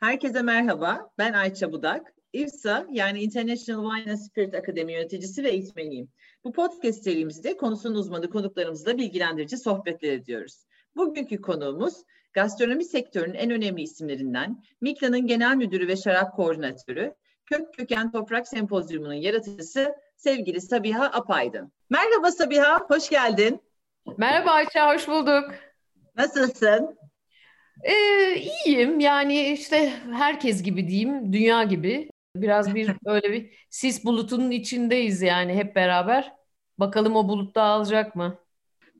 Herkese merhaba, ben Ayça Budak. IFSA yani International Wine and Spirit Akademi yöneticisi ve eğitmeniyim. Bu podcast serimizde konusunun uzmanı konuklarımızla bilgilendirici sohbetler ediyoruz. Bugünkü konuğumuz gastronomi sektörünün en önemli isimlerinden Mikla'nın genel müdürü ve şarap koordinatörü, Kök Köken Toprak Sempozyumu'nun yaratıcısı sevgili Sabiha Apaydın. Merhaba Sabiha, hoş geldin. Merhaba Ayça, hoş bulduk. Nasılsın? Ee, iyiyim yani işte herkes gibi diyeyim, dünya gibi. Biraz bir böyle bir sis bulutunun içindeyiz yani hep beraber. Bakalım o bulut dağılacak mı?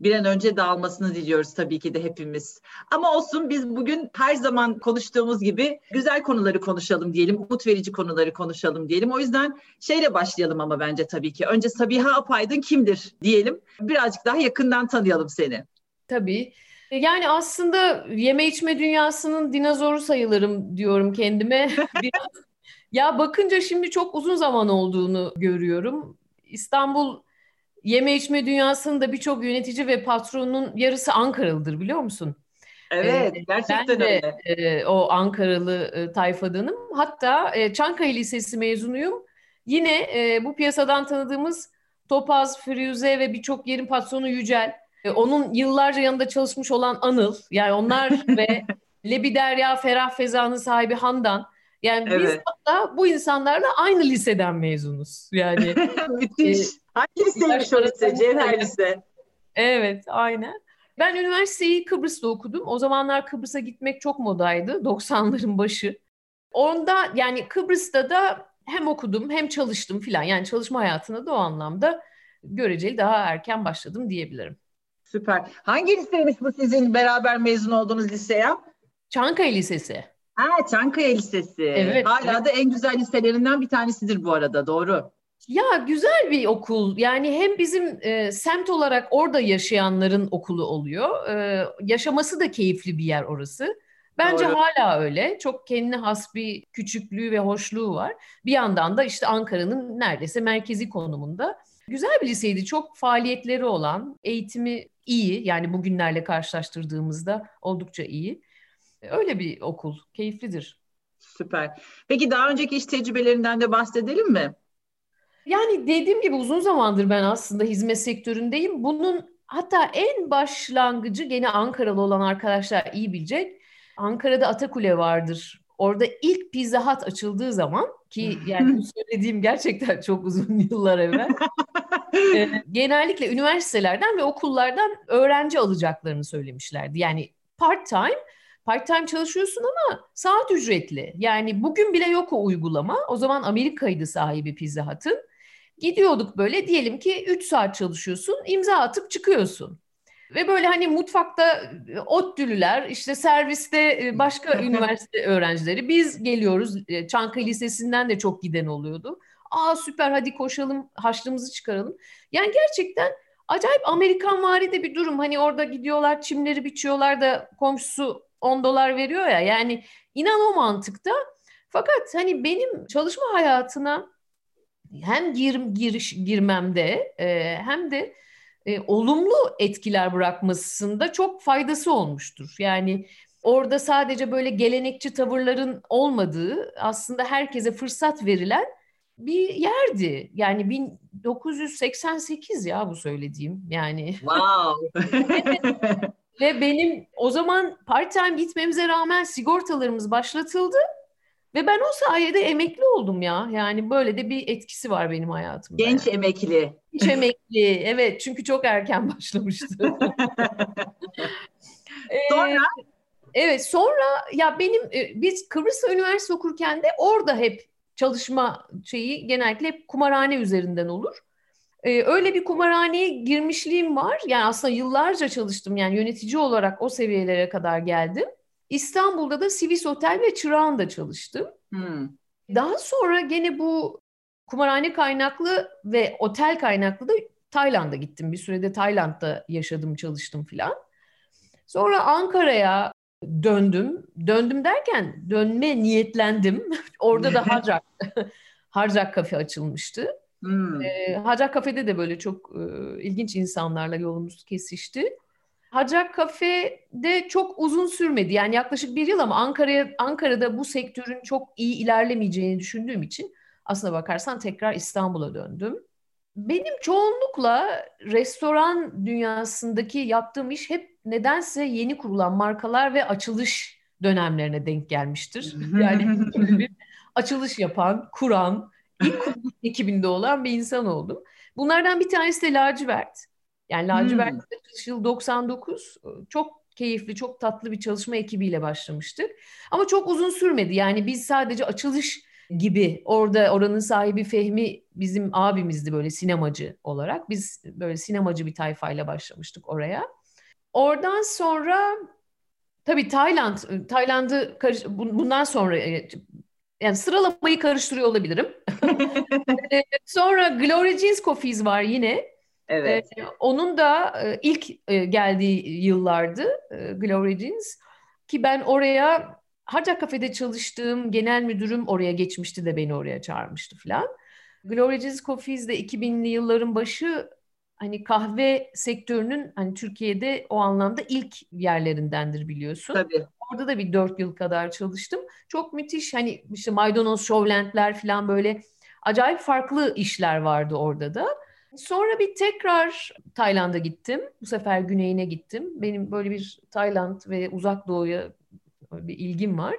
bir an önce dağılmasını diliyoruz tabii ki de hepimiz. Ama olsun biz bugün her zaman konuştuğumuz gibi güzel konuları konuşalım diyelim, umut verici konuları konuşalım diyelim. O yüzden şeyle başlayalım ama bence tabii ki. Önce Sabiha Apaydın kimdir diyelim. Birazcık daha yakından tanıyalım seni. Tabii. Yani aslında yeme içme dünyasının dinozoru sayılırım diyorum kendime. Biraz, ya bakınca şimdi çok uzun zaman olduğunu görüyorum. İstanbul yeme içme dünyasının birçok yönetici ve patronun yarısı Ankaralıdır biliyor musun? Evet, ee, gerçekten ben de, öyle. E, o Ankaralı e, tayfadanım. Hatta e, Çankaya Lisesi mezunuyum. Yine e, bu piyasadan tanıdığımız Topaz, Firuze ve birçok yerin patronu Yücel. E, onun yıllarca yanında çalışmış olan Anıl. Yani onlar ve Lebi Derya, Ferah Feza'nın sahibi Handan. Yani evet. biz hatta bu insanlarla aynı liseden mezunuz. Yani Müthiş. E, Hangi liseymiş o lise? Cevher Lise. Evet, aynen. Ben üniversiteyi Kıbrıs'ta okudum. O zamanlar Kıbrıs'a gitmek çok modaydı. 90'ların başı. Onda yani Kıbrıs'ta da hem okudum hem çalıştım filan. Yani çalışma hayatına da o anlamda göreceli daha erken başladım diyebilirim. Süper. Hangi liseymiş bu sizin beraber mezun olduğunuz lise ya? Çankaya Lisesi. Ha Çankaya Lisesi. Evet. Hala evet. da en güzel liselerinden bir tanesidir bu arada doğru. Ya güzel bir okul. Yani hem bizim e, semt olarak orada yaşayanların okulu oluyor. E, yaşaması da keyifli bir yer orası. Bence Doğru. hala öyle. Çok kendine has bir küçüklüğü ve hoşluğu var. Bir yandan da işte Ankara'nın neredeyse merkezi konumunda. Güzel bir liseydi. Çok faaliyetleri olan, eğitimi iyi. Yani bugünlerle karşılaştırdığımızda oldukça iyi. Öyle bir okul. Keyiflidir. Süper. Peki daha önceki iş tecrübelerinden de bahsedelim mi? Yani dediğim gibi uzun zamandır ben aslında hizmet sektöründeyim. Bunun hatta en başlangıcı gene Ankaralı olan arkadaşlar iyi bilecek. Ankara'da Atakule vardır. Orada ilk Pizza Hut açıldığı zaman ki yani söylediğim gerçekten çok uzun yıllar evvel. e, genellikle üniversitelerden ve okullardan öğrenci alacaklarını söylemişlerdi. Yani part time part time çalışıyorsun ama saat ücretli. Yani bugün bile yok o uygulama. O zaman Amerika'ydı sahibi Pizza Hut'ın. Gidiyorduk böyle diyelim ki 3 saat çalışıyorsun, imza atıp çıkıyorsun. Ve böyle hani mutfakta e, ODTÜ'lüler, işte serviste e, başka üniversite öğrencileri biz geliyoruz. E, Çankaya Lisesi'nden de çok giden oluyordu. Aa süper hadi koşalım, haçlığımızı çıkaralım. Yani gerçekten acayip Amerikan vari de bir durum. Hani orada gidiyorlar çimleri biçiyorlar da komşusu 10 dolar veriyor ya. Yani inan o mantıkta. Fakat hani benim çalışma hayatına hem gir, giriş girmemde e, hem de e, olumlu etkiler bırakmasında çok faydası olmuştur. Yani orada sadece böyle gelenekçi tavırların olmadığı aslında herkese fırsat verilen bir yerdi. Yani 1988 ya bu söylediğim yani. Wow. Ve benim o zaman part time gitmemize rağmen sigortalarımız başlatıldı ve ben o sayede emekli oldum ya. Yani böyle de bir etkisi var benim hayatımda. Genç yani. emekli. Genç emekli. Evet çünkü çok erken başlamıştı. sonra? Ee, evet sonra ya benim e, biz Kıbrıs'ta üniversite okurken de orada hep çalışma şeyi genellikle hep kumarhane üzerinden olur. Ee, öyle bir kumarhaneye girmişliğim var. Yani aslında yıllarca çalıştım. Yani yönetici olarak o seviyelere kadar geldim. İstanbul'da da Sivis Otel ve Çırağan'da çalıştım. Hmm. Daha sonra gene bu kumarhane kaynaklı ve otel kaynaklı da Tayland'a gittim. Bir sürede Tayland'da yaşadım, çalıştım filan. Sonra Ankara'ya döndüm. Döndüm derken dönme niyetlendim. Orada da Hacak, Hacak kafe açılmıştı. Hmm. E, Hacak kafede de böyle çok e, ilginç insanlarla yolumuz kesişti. Hacak Kafe'de çok uzun sürmedi. Yani yaklaşık bir yıl ama Ankara'ya Ankara'da bu sektörün çok iyi ilerlemeyeceğini düşündüğüm için aslına bakarsan tekrar İstanbul'a döndüm. Benim çoğunlukla restoran dünyasındaki yaptığım iş hep nedense yeni kurulan markalar ve açılış dönemlerine denk gelmiştir. Yani bir açılış yapan, kuran, ilk kuruluş ekibinde olan bir insan oldum. Bunlardan bir tanesi de lacivert. Yani lacivert hmm. yıl 99 çok keyifli, çok tatlı bir çalışma ekibiyle başlamıştık. Ama çok uzun sürmedi. Yani biz sadece açılış gibi orada oranın sahibi Fehmi bizim abimizdi böyle sinemacı olarak. Biz böyle sinemacı bir tayfayla başlamıştık oraya. Oradan sonra tabii Tayland, Tayland'ı bundan sonra e, yani sıralamayı karıştırıyor olabilirim. E, sonra Glory Jeans Coffees var yine. Evet. Ee, onun da e, ilk geldiği yıllardı Glory Jeans. Ki ben oraya Harcak Kafe'de çalıştığım genel müdürüm oraya geçmişti de beni oraya çağırmıştı falan. Glory Jeans Coffees de 2000'li yılların başı hani kahve sektörünün hani Türkiye'de o anlamda ilk yerlerindendir biliyorsun. Tabii. Orada da bir dört yıl kadar çalıştım. Çok müthiş hani işte maydanoz şovlentler falan böyle acayip farklı işler vardı orada da. Sonra bir tekrar Tayland'a gittim. Bu sefer güneyine gittim. Benim böyle bir Tayland ve uzak doğuya bir ilgim var.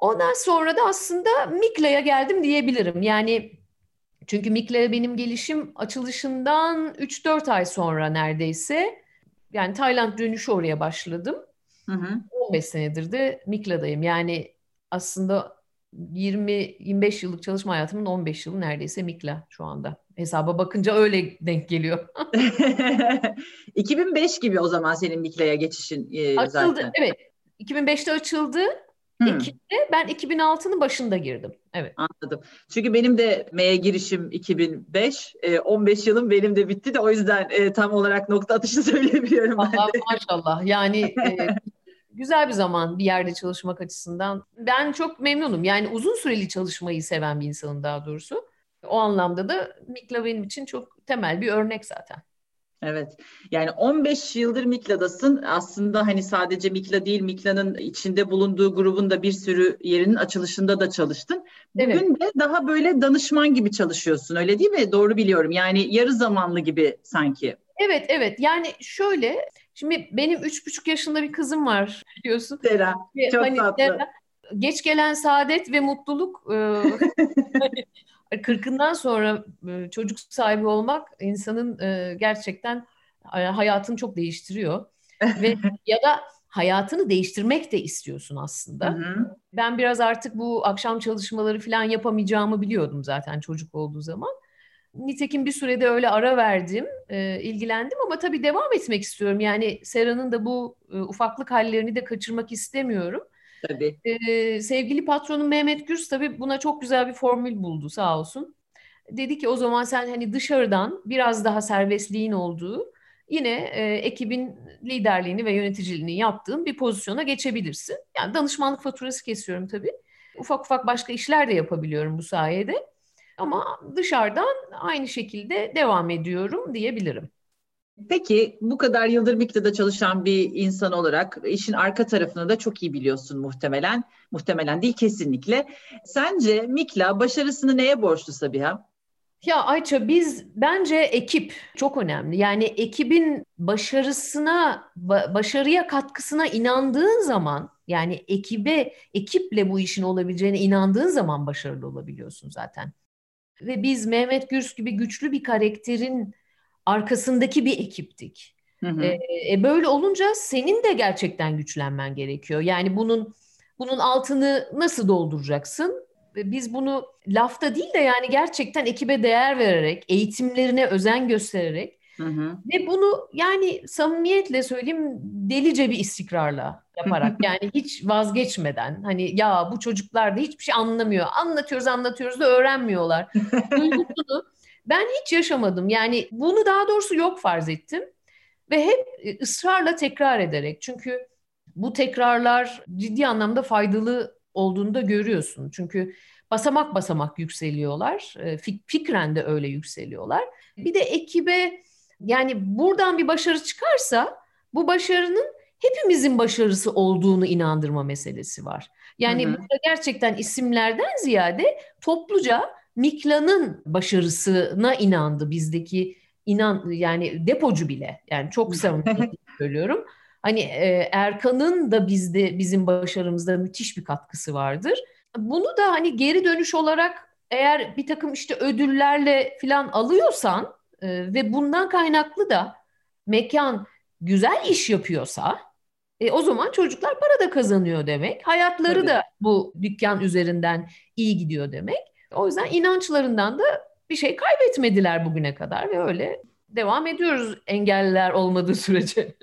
Ondan sonra da aslında Mikla'ya geldim diyebilirim. Yani çünkü Mikla'ya benim gelişim açılışından 3-4 ay sonra neredeyse. Yani Tayland dönüşü oraya başladım. Hı hı. 15 senedir de Mikla'dayım. Yani aslında 20-25 yıllık çalışma hayatımın 15 yılı neredeyse Mikla şu anda. Hesaba bakınca öyle denk geliyor. 2005 gibi o zaman senin Mikla'ya geçişin e, Açıldı, zaten. Evet. 2005'te açıldı. Hmm. ben 2006'nın başında girdim. Evet. Anladım. Çünkü benim de ME'ye girişim 2005. E, 15 yılım benim de bitti de o yüzden e, tam olarak nokta atışı söyleyebiliyorum Allah, ben de. Maşallah. Yani e, güzel bir zaman bir yerde çalışmak açısından. Ben çok memnunum. Yani uzun süreli çalışmayı seven bir insanım daha doğrusu. O anlamda da Mikla benim için çok temel bir örnek zaten. Evet. Yani 15 yıldır Mikla'dasın. Aslında hani sadece Mikla değil, Mikla'nın içinde bulunduğu grubun da bir sürü yerinin açılışında da çalıştın. Bugün evet. de daha böyle danışman gibi çalışıyorsun. Öyle değil mi? Doğru biliyorum. Yani yarı zamanlı gibi sanki. Evet, evet. Yani şöyle, şimdi benim üç buçuk yaşında bir kızım var biliyorsun. Sera, çok hani, tatlı. geç gelen saadet ve mutluluk e, Kırkından sonra e, çocuk sahibi olmak insanın e, gerçekten e, hayatını çok değiştiriyor. Ve ya da hayatını değiştirmek de istiyorsun aslında. Hı hı. Ben biraz artık bu akşam çalışmaları falan yapamayacağımı biliyordum zaten çocuk olduğu zaman. Nitekim bir sürede öyle ara verdim, e, ilgilendim ama tabii devam etmek istiyorum. Yani Sera'nın da bu e, ufaklık hallerini de kaçırmak istemiyorum. Tabii. Ee, sevgili patronum Mehmet Gürs tabii buna çok güzel bir formül buldu sağ olsun. Dedi ki o zaman sen hani dışarıdan biraz daha serbestliğin olduğu yine e, ekibin liderliğini ve yöneticiliğini yaptığın bir pozisyona geçebilirsin. Yani danışmanlık faturası kesiyorum tabii. Ufak ufak başka işler de yapabiliyorum bu sayede. Ama dışarıdan aynı şekilde devam ediyorum diyebilirim. Peki bu kadar yıldır MİKTA'da çalışan bir insan olarak işin arka tarafını da çok iyi biliyorsun muhtemelen. Muhtemelen değil kesinlikle. Sence Mikla başarısını neye borçlu Sabiha? Ya Ayça biz bence ekip çok önemli. Yani ekibin başarısına, başarıya katkısına inandığın zaman yani ekibe, ekiple bu işin olabileceğine inandığın zaman başarılı olabiliyorsun zaten. Ve biz Mehmet Gürs gibi güçlü bir karakterin arkasındaki bir ekiptik. Hı hı. E, böyle olunca senin de gerçekten güçlenmen gerekiyor. Yani bunun bunun altını nasıl dolduracaksın? Biz bunu lafta değil de yani gerçekten ekibe değer vererek, eğitimlerine özen göstererek hı hı. ve bunu yani samimiyetle söyleyeyim delice bir istikrarla yaparak yani hiç vazgeçmeden hani ya bu çocuklar da hiçbir şey anlamıyor. Anlatıyoruz anlatıyoruz da öğrenmiyorlar. Duygusunu ben hiç yaşamadım. Yani bunu daha doğrusu yok farz ettim. Ve hep e, ısrarla tekrar ederek. Çünkü bu tekrarlar ciddi anlamda faydalı olduğunu da görüyorsun. Çünkü basamak basamak yükseliyorlar. E, fikren de öyle yükseliyorlar. Bir de ekibe yani buradan bir başarı çıkarsa bu başarının hepimizin başarısı olduğunu inandırma meselesi var. Yani hı hı. burada gerçekten isimlerden ziyade topluca Mikla'nın başarısına inandı bizdeki inan yani depocu bile yani çok samimi söylüyorum. Hani e, Erkan'ın da bizde bizim başarımızda müthiş bir katkısı vardır. Bunu da hani geri dönüş olarak eğer bir takım işte ödüllerle falan alıyorsan e, ve bundan kaynaklı da mekan güzel iş yapıyorsa e, o zaman çocuklar para da kazanıyor demek. Hayatları Tabii. da bu dükkan üzerinden iyi gidiyor demek. O yüzden inançlarından da bir şey kaybetmediler bugüne kadar ve öyle devam ediyoruz engelliler olmadığı sürece.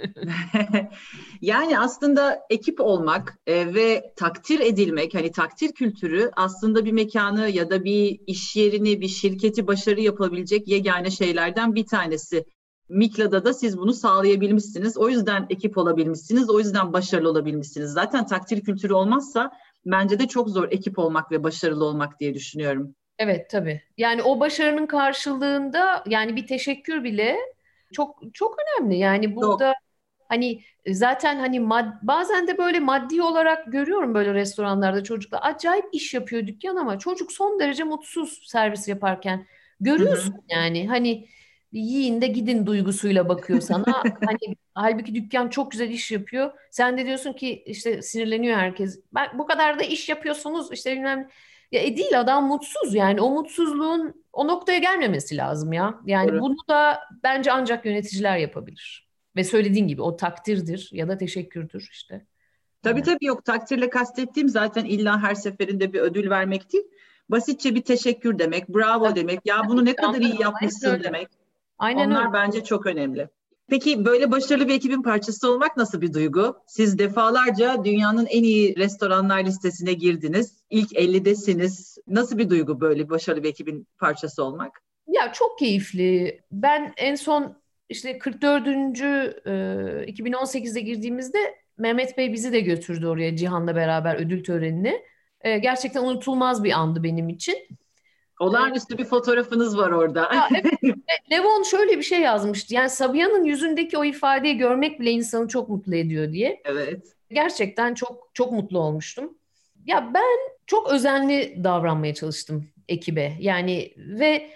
yani aslında ekip olmak e, ve takdir edilmek, hani takdir kültürü aslında bir mekanı ya da bir iş yerini, bir şirketi başarı yapabilecek yegane şeylerden bir tanesi. Mikla'da da siz bunu sağlayabilmişsiniz. O yüzden ekip olabilmişsiniz. O yüzden başarılı olabilmişsiniz. Zaten takdir kültürü olmazsa bence de çok zor ekip olmak ve başarılı olmak diye düşünüyorum. Evet tabii. Yani o başarının karşılığında yani bir teşekkür bile çok çok önemli. Yani burada yok. hani zaten hani mad, bazen de böyle maddi olarak görüyorum böyle restoranlarda çocuklar acayip iş yapıyor dükkan ama çocuk son derece mutsuz servis yaparken. Görüyorsun Hı-hı. yani hani yiyin de gidin duygusuyla bakıyor sana. hani halbuki dükkan çok güzel iş yapıyor. Sen de diyorsun ki işte sinirleniyor herkes. Ben bu kadar da iş yapıyorsunuz işte bilmem ya e değil adam mutsuz yani o mutsuzluğun o noktaya gelmemesi lazım ya. Yani Doğru. bunu da bence ancak yöneticiler yapabilir. Ve söylediğin gibi o takdirdir ya da teşekkürdür işte. Tabii tabii yok takdirle kastettiğim zaten illa her seferinde bir ödül vermek değil. Basitçe bir teşekkür demek, bravo tabii. demek, ya bunu ne kadar iyi yapmışsın demek. Aynen Onlar öyle. bence çok önemli. Peki böyle başarılı bir ekibin parçası olmak nasıl bir duygu? Siz defalarca dünyanın en iyi restoranlar listesine girdiniz. İlk 50'desiniz. Nasıl bir duygu böyle başarılı bir ekibin parçası olmak? Ya çok keyifli. Ben en son işte 44. E, 2018'de girdiğimizde Mehmet Bey bizi de götürdü oraya Cihan'la beraber ödül törenini. E, gerçekten unutulmaz bir andı benim için. Olağanüstü bir fotoğrafınız var orada. Ya, evet. Levon şöyle bir şey yazmıştı. Yani Sabiha'nın yüzündeki o ifadeyi görmek bile insanı çok mutlu ediyor diye. Evet. Gerçekten çok çok mutlu olmuştum. Ya ben çok özenli davranmaya çalıştım ekibe. Yani ve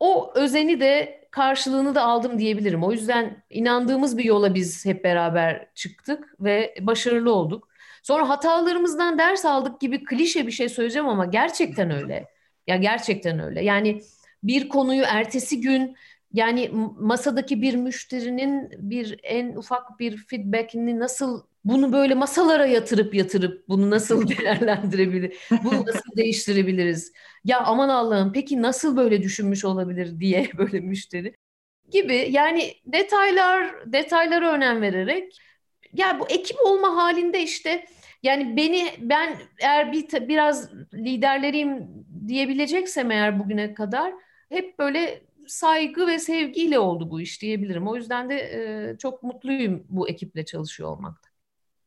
o özeni de karşılığını da aldım diyebilirim. O yüzden inandığımız bir yola biz hep beraber çıktık ve başarılı olduk. Sonra hatalarımızdan ders aldık gibi klişe bir şey söyleyeceğim ama gerçekten öyle. Ya gerçekten öyle. Yani bir konuyu ertesi gün yani masadaki bir müşterinin bir en ufak bir feedback'ini nasıl bunu böyle masalara yatırıp yatırıp bunu nasıl değerlendirebilir, bunu nasıl değiştirebiliriz? Ya aman Allah'ım peki nasıl böyle düşünmüş olabilir diye böyle müşteri gibi yani detaylar detaylara önem vererek ya bu ekip olma halinde işte yani beni ben eğer bir biraz liderleriyim diyebileceksem eğer bugüne kadar hep böyle saygı ve sevgiyle oldu bu iş diyebilirim. O yüzden de e, çok mutluyum bu ekiple çalışıyor olmakta.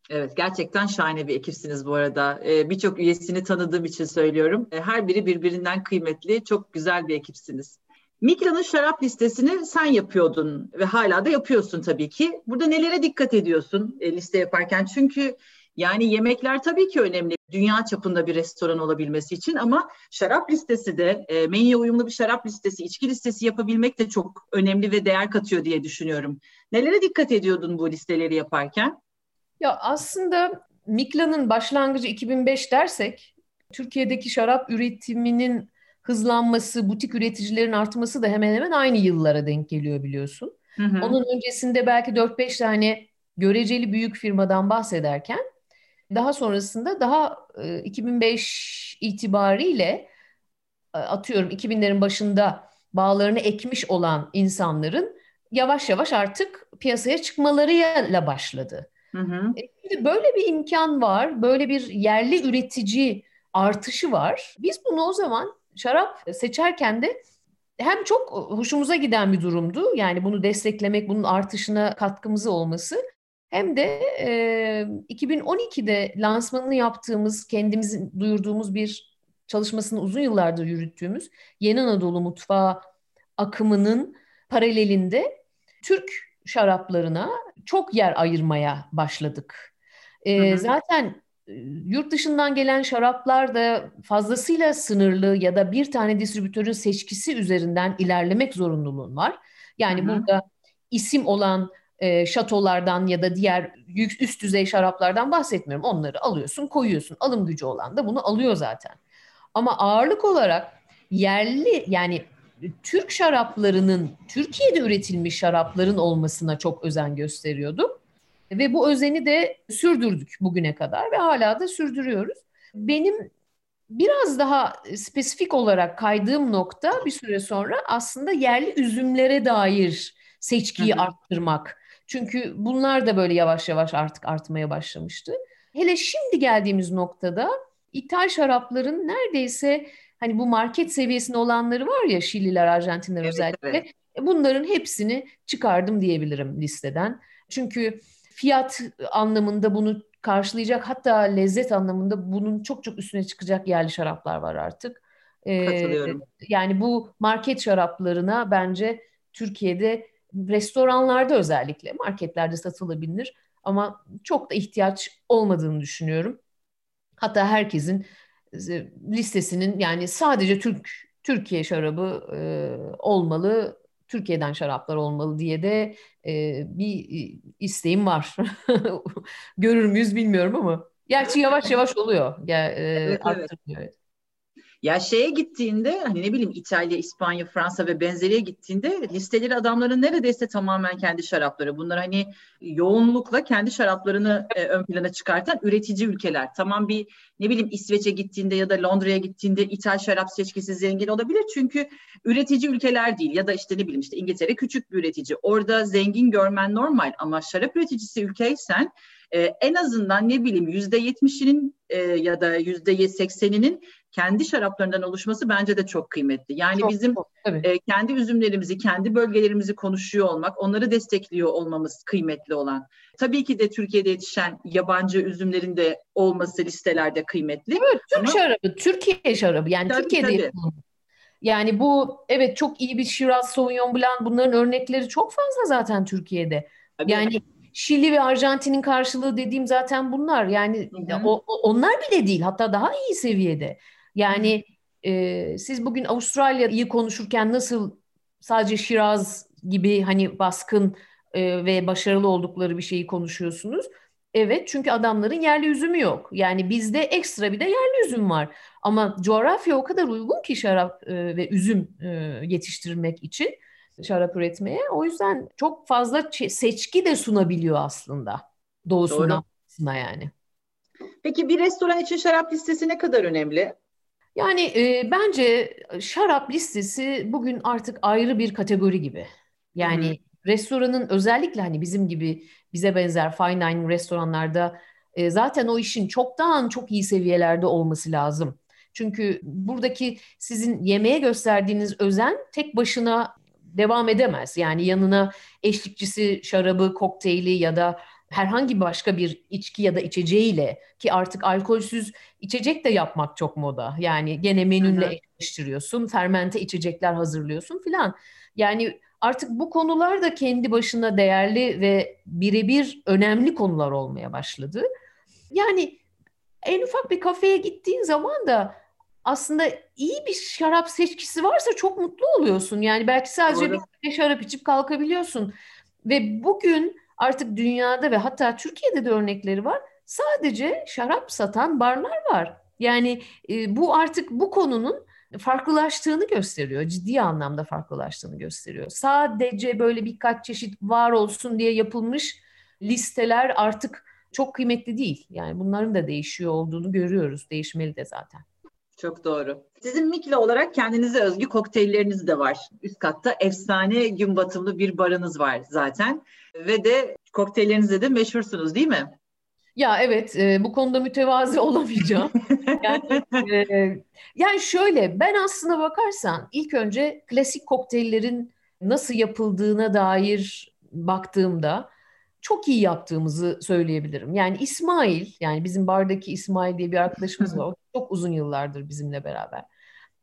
Evet gerçekten şahane bir ekipsiniz bu arada. Ee, Birçok üyesini tanıdığım için söylüyorum. Ee, her biri birbirinden kıymetli, çok güzel bir ekipsiniz. Mikla'nın şarap listesini sen yapıyordun ve hala da yapıyorsun tabii ki. Burada nelere dikkat ediyorsun e, liste yaparken? Çünkü yani yemekler tabii ki önemli dünya çapında bir restoran olabilmesi için ama şarap listesi de e, menüye uyumlu bir şarap listesi, içki listesi yapabilmek de çok önemli ve değer katıyor diye düşünüyorum. Nelere dikkat ediyordun bu listeleri yaparken? Ya aslında Mikla'nın başlangıcı 2005 dersek Türkiye'deki şarap üretiminin hızlanması, butik üreticilerin artması da hemen hemen aynı yıllara denk geliyor biliyorsun. Hı hı. Onun öncesinde belki 4-5 tane göreceli büyük firmadan bahsederken daha sonrasında daha 2005 e, itibariyle e, atıyorum 2000'lerin başında bağlarını ekmiş olan insanların yavaş yavaş artık piyasaya çıkmalarıyla başladı. Hı hı. E, böyle bir imkan var, böyle bir yerli üretici artışı var. Biz bunu o zaman şarap seçerken de hem çok hoşumuza giden bir durumdu. Yani bunu desteklemek, bunun artışına katkımızı olması. Hem de e, 2012'de lansmanını yaptığımız, kendimizin duyurduğumuz bir çalışmasını uzun yıllardır yürüttüğümüz Yeni Anadolu Mutfağı akımının paralelinde Türk şaraplarına çok yer ayırmaya başladık. E, hı hı. Zaten yurt dışından gelen şaraplar da fazlasıyla sınırlı ya da bir tane distribütörün seçkisi üzerinden ilerlemek zorunluluğun var. Yani hı hı. burada isim olan e, şatolardan ya da diğer üst düzey şaraplardan bahsetmiyorum. Onları alıyorsun, koyuyorsun. Alım gücü olan da bunu alıyor zaten. Ama ağırlık olarak yerli yani Türk şaraplarının Türkiye'de üretilmiş şarapların olmasına çok özen gösteriyorduk. Ve bu özeni de sürdürdük bugüne kadar ve hala da sürdürüyoruz. Benim biraz daha spesifik olarak kaydığım nokta bir süre sonra aslında yerli üzümlere dair seçkiyi arttırmak. Çünkü bunlar da böyle yavaş yavaş artık artmaya başlamıştı. Hele şimdi geldiğimiz noktada ithal şarapların neredeyse hani bu market seviyesinde olanları var ya Şililer, Arjantinler evet, özellikle. Evet. Bunların hepsini çıkardım diyebilirim listeden. Çünkü fiyat anlamında bunu karşılayacak hatta lezzet anlamında bunun çok çok üstüne çıkacak yerli şaraplar var artık. Ee, Katılıyorum. Yani bu market şaraplarına bence Türkiye'de restoranlarda özellikle marketlerde satılabilir ama çok da ihtiyaç olmadığını düşünüyorum. Hatta herkesin e, listesinin yani sadece Türk Türkiye şarabı e, olmalı, Türkiye'den şaraplar olmalı diye de e, bir isteğim var. Görür müyüz bilmiyorum ama. Gerçi yavaş yavaş oluyor. Ya, e, evet, evet. Ya şeye gittiğinde hani ne bileyim İtalya, İspanya, Fransa ve benzeriye gittiğinde listeleri adamların neredeyse tamamen kendi şarapları. Bunlar hani yoğunlukla kendi şaraplarını e, ön plana çıkartan üretici ülkeler. Tamam bir ne bileyim İsveç'e gittiğinde ya da Londra'ya gittiğinde İtal şarap seçkisi zengin olabilir. Çünkü üretici ülkeler değil ya da işte ne bileyim işte İngiltere küçük bir üretici. Orada zengin görmen normal ama şarap üreticisi ülkeysen e, en azından ne bileyim yüzde yetmişinin e, ya da yüzde sekseninin kendi şaraplarından oluşması bence de çok kıymetli. Yani çok, bizim çok, e, kendi üzümlerimizi, kendi bölgelerimizi konuşuyor olmak, onları destekliyor olmamız kıymetli olan. Tabii ki de Türkiye'de yetişen yabancı üzümlerin de olması listelerde kıymetli. Evet, Türk Ama... şarabı, Türkiye şarabı yani tabii, Türkiye'de tabii. Yani bu evet çok iyi bir Shiraz, Sauvignon Blanc bunların örnekleri çok fazla zaten Türkiye'de. Tabii. Yani Şili ve Arjantin'in karşılığı dediğim zaten bunlar. Yani o, onlar bile değil hatta daha iyi seviyede. Yani e, siz bugün Avustralya'yı konuşurken nasıl sadece Şiraz gibi hani baskın e, ve başarılı oldukları bir şeyi konuşuyorsunuz. Evet çünkü adamların yerli üzümü yok. Yani bizde ekstra bir de yerli üzüm var. Ama coğrafya o kadar uygun ki şarap e, ve üzüm e, yetiştirmek için şarap üretmeye. O yüzden çok fazla seçki de sunabiliyor aslında doğusundan Doğru. yani. Peki bir restoran için şarap listesi ne kadar önemli? Yani e, bence şarap listesi bugün artık ayrı bir kategori gibi. Yani Hı-hı. restoranın özellikle hani bizim gibi bize benzer fine dining restoranlarda e, zaten o işin çoktan çok iyi seviyelerde olması lazım. Çünkü buradaki sizin yemeğe gösterdiğiniz özen tek başına devam edemez. Yani yanına eşlikçisi şarabı, kokteyli ya da herhangi başka bir içki ya da içeceğiyle ki artık alkolsüz içecek de yapmak çok moda. Yani gene menünle eşleştiriyorsun, fermente içecekler hazırlıyorsun filan. Yani artık bu konular da kendi başına değerli ve birebir önemli konular olmaya başladı. Yani en ufak bir kafeye gittiğin zaman da aslında iyi bir şarap seçkisi varsa çok mutlu oluyorsun. Yani belki sadece Doğru. bir şarap içip kalkabiliyorsun. Ve bugün artık dünyada ve hatta Türkiye'de de örnekleri var. Sadece şarap satan barlar var. Yani e, bu artık bu konunun farklılaştığını gösteriyor. Ciddi anlamda farklılaştığını gösteriyor. Sadece böyle birkaç çeşit var olsun diye yapılmış listeler artık çok kıymetli değil. Yani bunların da değişiyor olduğunu görüyoruz. Değişmeli de zaten. Çok doğru. Sizin Mikle olarak kendinize özgü kokteylleriniz de var. Üst katta efsane gün batımlı bir barınız var zaten. Ve de kokteyllerinizde de meşhursunuz değil mi? Ya evet e, bu konuda mütevazi olamayacağım. yani, e, yani şöyle ben aslına bakarsan ilk önce klasik kokteyllerin nasıl yapıldığına dair baktığımda çok iyi yaptığımızı söyleyebilirim. Yani İsmail, yani bizim bardaki İsmail diye bir arkadaşımız var. O çok uzun yıllardır bizimle beraber.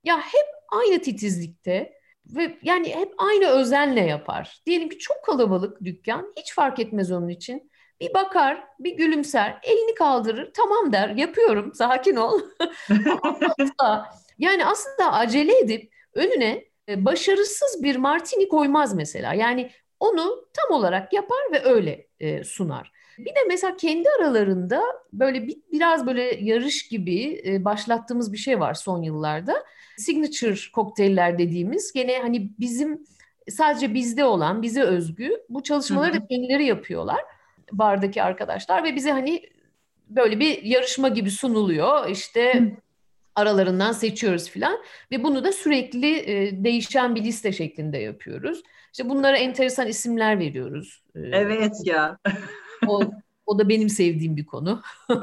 Ya hep aynı titizlikte ve yani hep aynı özenle yapar. Diyelim ki çok kalabalık dükkan hiç fark etmez onun için. Bir bakar, bir gülümser, elini kaldırır, tamam der, yapıyorum, sakin ol. yani aslında acele edip önüne e, başarısız bir martini koymaz mesela. Yani onu tam olarak yapar ve öyle e, sunar. Bir de mesela kendi aralarında böyle bir, biraz böyle yarış gibi e, başlattığımız bir şey var son yıllarda. Signature kokteyller dediğimiz gene hani bizim sadece bizde olan, bize özgü bu çalışmaları da kendileri yapıyorlar bardaki arkadaşlar ve bize hani böyle bir yarışma gibi sunuluyor. İşte aralarından seçiyoruz filan ve bunu da sürekli e, değişen bir liste şeklinde yapıyoruz. İşte bunlara enteresan isimler veriyoruz. E, evet ya. o, o da benim sevdiğim bir konu.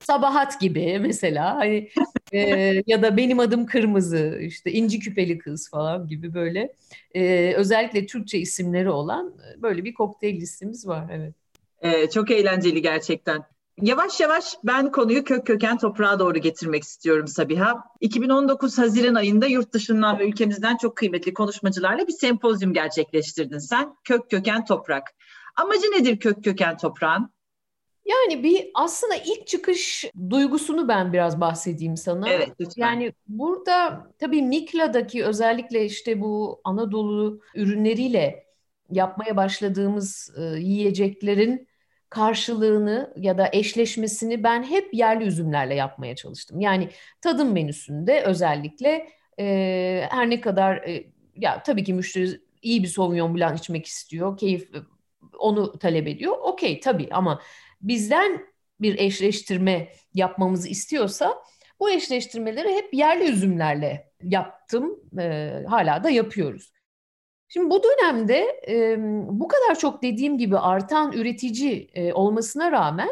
Sabahat gibi mesela hani e, ya da benim adım kırmızı işte inci küpeli kız falan gibi böyle e, özellikle Türkçe isimleri olan e, böyle bir kokteyl listemiz var evet. Ee, çok eğlenceli gerçekten. Yavaş yavaş ben konuyu kök köken toprağa doğru getirmek istiyorum Sabiha. 2019 Haziran ayında yurt dışından ve ülkemizden çok kıymetli konuşmacılarla bir sempozyum gerçekleştirdin sen. Kök köken toprak. Amacı nedir kök köken toprağın? Yani bir aslında ilk çıkış duygusunu ben biraz bahsedeyim sana. Evet lütfen. Yani burada tabii Mikla'daki özellikle işte bu Anadolu ürünleriyle yapmaya başladığımız e, yiyeceklerin karşılığını ya da eşleşmesini ben hep yerli üzümlerle yapmaya çalıştım. Yani tadım menüsünde özellikle e, her ne kadar e, ya tabii ki müşteri iyi bir Sauvignon Blanc içmek istiyor, keyif onu talep ediyor. Okey tabii ama bizden bir eşleştirme yapmamızı istiyorsa bu eşleştirmeleri hep yerli üzümlerle yaptım. E, hala da yapıyoruz. Şimdi bu dönemde e, bu kadar çok dediğim gibi artan üretici e, olmasına rağmen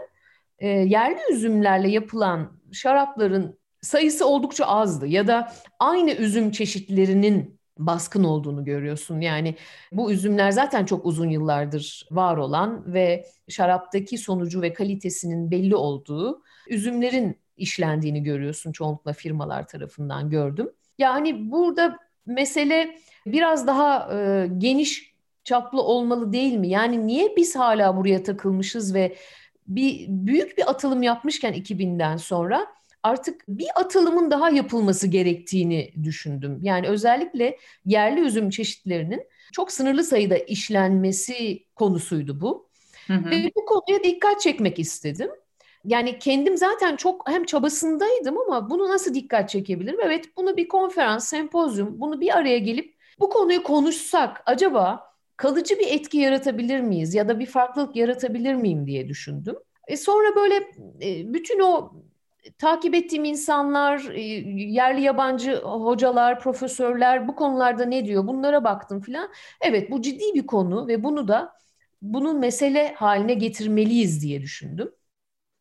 e, yerli üzümlerle yapılan şarapların sayısı oldukça azdı ya da aynı üzüm çeşitlerinin baskın olduğunu görüyorsun. Yani bu üzümler zaten çok uzun yıllardır var olan ve şaraptaki sonucu ve kalitesinin belli olduğu üzümlerin işlendiğini görüyorsun çoğunlukla firmalar tarafından gördüm. Yani burada mesele biraz daha e, geniş çaplı olmalı değil mi? Yani niye biz hala buraya takılmışız ve bir büyük bir atılım yapmışken 2000'den sonra artık bir atılımın daha yapılması gerektiğini düşündüm. Yani özellikle yerli üzüm çeşitlerinin çok sınırlı sayıda işlenmesi konusuydu bu. Hı hı. Ve bu konuya dikkat çekmek istedim. Yani kendim zaten çok hem çabasındaydım ama bunu nasıl dikkat çekebilirim? Evet bunu bir konferans, sempozyum, bunu bir araya gelip bu konuyu konuşsak acaba kalıcı bir etki yaratabilir miyiz ya da bir farklılık yaratabilir miyim diye düşündüm. E sonra böyle e, bütün o takip ettiğim insanlar, e, yerli yabancı hocalar, profesörler bu konularda ne diyor bunlara baktım filan. Evet bu ciddi bir konu ve bunu da bunun mesele haline getirmeliyiz diye düşündüm.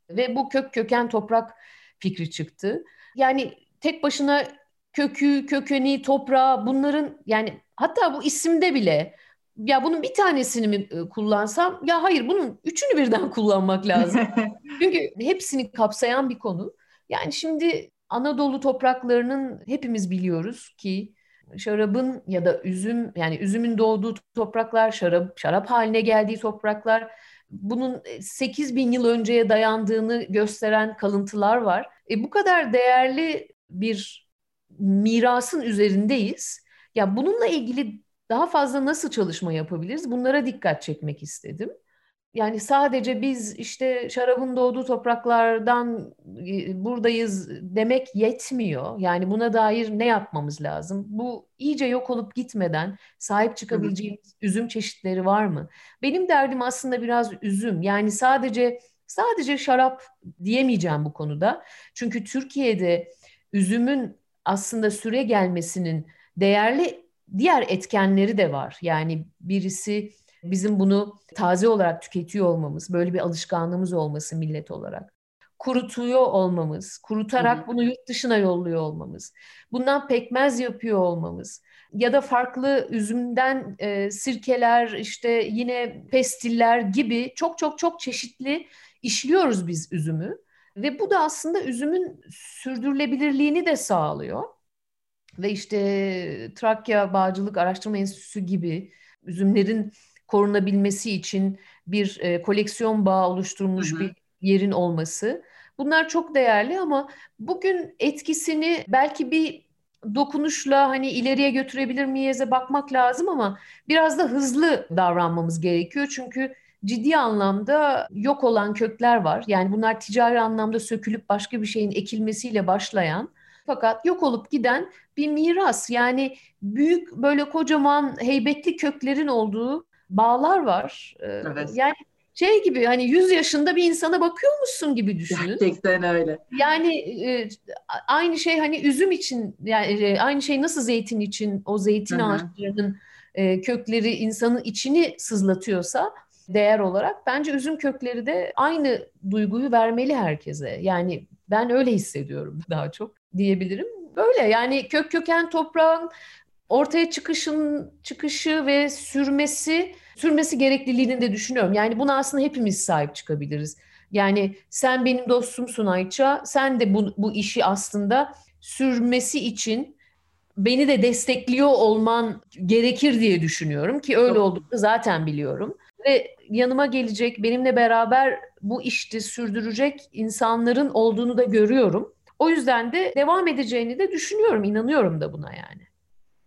Ve bu kök köken toprak fikri çıktı. Yani tek başına kökü, kökeni, toprağı bunların yani hatta bu isimde bile ya bunun bir tanesini mi kullansam? Ya hayır bunun üçünü birden kullanmak lazım. Çünkü hepsini kapsayan bir konu. Yani şimdi Anadolu topraklarının hepimiz biliyoruz ki şarabın ya da üzüm yani üzümün doğduğu topraklar, şarap şarap haline geldiği topraklar bunun 8 e, bin yıl önceye dayandığını gösteren kalıntılar var. E, bu kadar değerli bir mirasın üzerindeyiz. Ya bununla ilgili daha fazla nasıl çalışma yapabiliriz? Bunlara dikkat çekmek istedim. Yani sadece biz işte şarabın doğduğu topraklardan e, buradayız demek yetmiyor. Yani buna dair ne yapmamız lazım? Bu iyice yok olup gitmeden sahip çıkabileceğimiz üzüm çeşitleri var mı? Benim derdim aslında biraz üzüm. Yani sadece sadece şarap diyemeyeceğim bu konuda. Çünkü Türkiye'de üzümün aslında süre gelmesinin değerli diğer etkenleri de var. Yani birisi bizim bunu taze olarak tüketiyor olmamız, böyle bir alışkanlığımız olması millet olarak. Kurutuyor olmamız, kurutarak bunu yurt dışına yolluyor olmamız, bundan pekmez yapıyor olmamız ya da farklı üzümden e, sirkeler, işte yine pestiller gibi çok çok çok çeşitli işliyoruz biz üzümü ve bu da aslında üzümün sürdürülebilirliğini de sağlıyor. ve işte Trakya Bağcılık Araştırma Enstitüsü gibi üzümlerin korunabilmesi için bir e, koleksiyon bağı oluşturulmuş hı hı. bir yerin olması. Bunlar çok değerli ama bugün etkisini belki bir dokunuşla hani ileriye götürebilir miyiz'e bakmak lazım ama biraz da hızlı davranmamız gerekiyor. Çünkü ciddi anlamda yok olan kökler var. Yani bunlar ticari anlamda sökülüp başka bir şeyin ekilmesiyle başlayan fakat yok olup giden bir miras. Yani büyük böyle kocaman heybetli köklerin olduğu bağlar var. Ee, evet. Yani şey gibi hani 100 yaşında bir insana bakıyor musun gibi düşünün. Gerçekten öyle. Yani e, aynı şey hani üzüm için yani e, aynı şey nasıl zeytin için o zeytin Hı-hı. ağaçlarının e, kökleri insanın içini sızlatıyorsa değer olarak bence üzüm kökleri de aynı duyguyu vermeli herkese. Yani ben öyle hissediyorum daha çok diyebilirim. Böyle yani kök köken toprağın ortaya çıkışın çıkışı ve sürmesi sürmesi gerekliliğini de düşünüyorum. Yani buna aslında hepimiz sahip çıkabiliriz. Yani sen benim dostumsun Ayça. Sen de bu, bu işi aslında sürmesi için beni de destekliyor olman gerekir diye düşünüyorum ki öyle olduğunu zaten biliyorum. Ve yanıma gelecek, benimle beraber bu işti sürdürecek insanların olduğunu da görüyorum. O yüzden de devam edeceğini de düşünüyorum, inanıyorum da buna yani.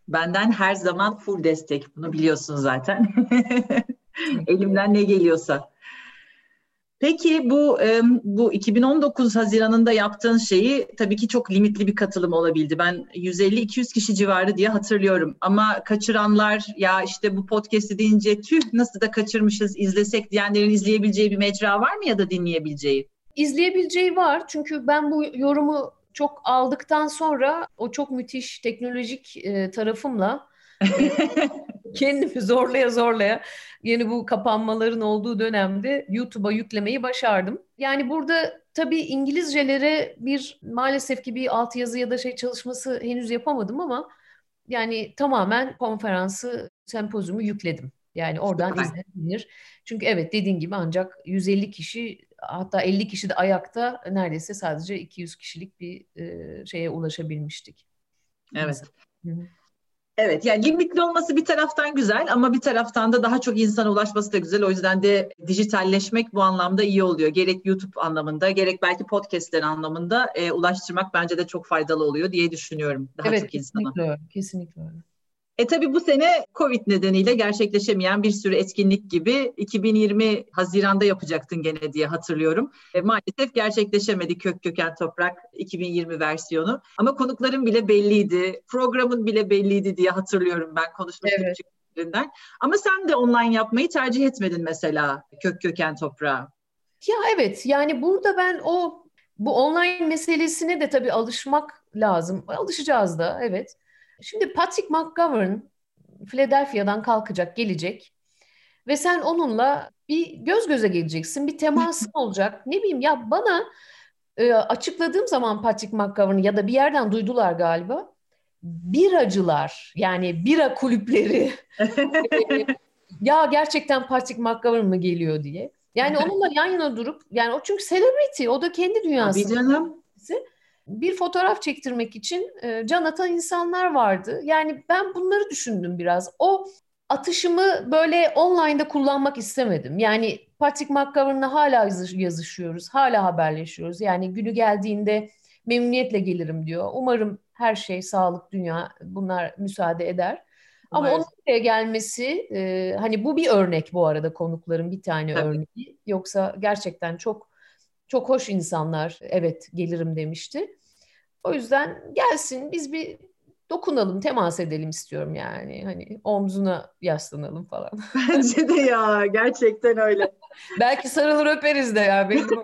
Benden her zaman full destek. Bunu biliyorsun zaten. Elimden ne geliyorsa. Peki bu bu 2019 Haziran'ında yaptığın şeyi tabii ki çok limitli bir katılım olabildi. Ben 150-200 kişi civarı diye hatırlıyorum. Ama kaçıranlar ya işte bu podcast'i deyince tüh nasıl da kaçırmışız izlesek diyenlerin izleyebileceği bir mecra var mı ya da dinleyebileceği? İzleyebileceği var çünkü ben bu yorumu çok aldıktan sonra o çok müthiş teknolojik tarafımla kendimi zorlaya zorlaya yeni bu kapanmaların olduğu dönemde YouTube'a yüklemeyi başardım. Yani burada tabii İngilizcelere bir maalesef ki bir altyazı ya da şey çalışması henüz yapamadım ama yani tamamen konferansı, sempozyumu yükledim. Yani oradan izlenir. Çünkü evet dediğin gibi ancak 150 kişi hatta 50 kişi de ayakta neredeyse sadece 200 kişilik bir e, şeye ulaşabilmiştik. Evet. Hı-hı. Evet yani limitli olması bir taraftan güzel ama bir taraftan da daha çok insana ulaşması da güzel. O yüzden de dijitalleşmek bu anlamda iyi oluyor. Gerek YouTube anlamında gerek belki podcastler anlamında e, ulaştırmak bence de çok faydalı oluyor diye düşünüyorum daha evet, çok insana. Kesinlikle öyle. Kesinlikle öyle. E tabii bu sene Covid nedeniyle gerçekleşemeyen bir sürü etkinlik gibi 2020 Haziran'da yapacaktın gene diye hatırlıyorum. E, maalesef gerçekleşemedi Kök Köken Toprak 2020 versiyonu. Ama konukların bile belliydi, programın bile belliydi diye hatırlıyorum ben konuşmuştum evet. Çıktıklarından. Ama sen de online yapmayı tercih etmedin mesela Kök Köken Toprağı. Ya evet yani burada ben o bu online meselesine de tabii alışmak lazım. Alışacağız da evet. Şimdi Patrick McGovern Philadelphia'dan kalkacak, gelecek ve sen onunla bir göz göze geleceksin, bir temasın olacak. Ne bileyim ya bana e, açıkladığım zaman Patrick McGovern'ı ya da bir yerden duydular galiba. Biracılar yani bira kulüpleri e, ya gerçekten Patrick McGovern mı geliyor diye. Yani onunla yan yana durup yani o çünkü celebrity o da kendi dünyası. Bir canım bir fotoğraf çektirmek için e, can atan insanlar vardı. Yani ben bunları düşündüm biraz. O atışımı böyle online'da kullanmak istemedim. Yani Patrick McGovern'la hala yazışıyoruz, hala haberleşiyoruz. Yani günü geldiğinde memnuniyetle gelirim diyor. Umarım her şey, sağlık, dünya bunlar müsaade eder. Ama onun buraya gelmesi, e, hani bu bir örnek bu arada konukların bir tane Tabii. örneği. Yoksa gerçekten çok çok hoş insanlar evet gelirim demişti. O yüzden gelsin biz bir dokunalım, temas edelim istiyorum yani. Hani omzuna yaslanalım falan. Bence de ya gerçekten öyle. Belki sarılır öperiz de ya. Benim...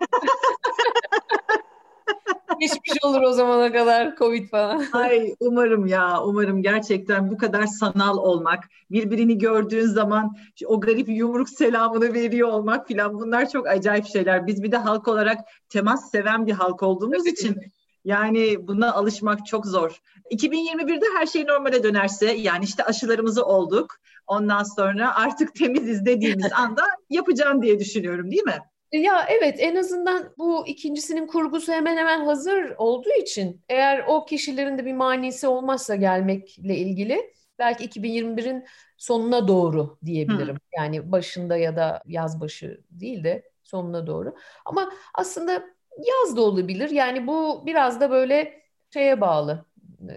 Geçmiş olur o zamana kadar Covid falan. Ay umarım ya umarım gerçekten bu kadar sanal olmak, birbirini gördüğün zaman o garip yumruk selamını veriyor olmak filan bunlar çok acayip şeyler. Biz bir de halk olarak temas seven bir halk olduğumuz için yani buna alışmak çok zor. 2021'de her şey normale dönerse yani işte aşılarımızı olduk. Ondan sonra artık temiziz dediğimiz anda yapacağım diye düşünüyorum değil mi? Ya evet en azından bu ikincisinin kurgusu hemen hemen hazır olduğu için eğer o kişilerin de bir manisi olmazsa gelmekle ilgili belki 2021'in sonuna doğru diyebilirim. Hmm. Yani başında ya da yaz başı değil de sonuna doğru. Ama aslında yaz da olabilir. Yani bu biraz da böyle şeye bağlı,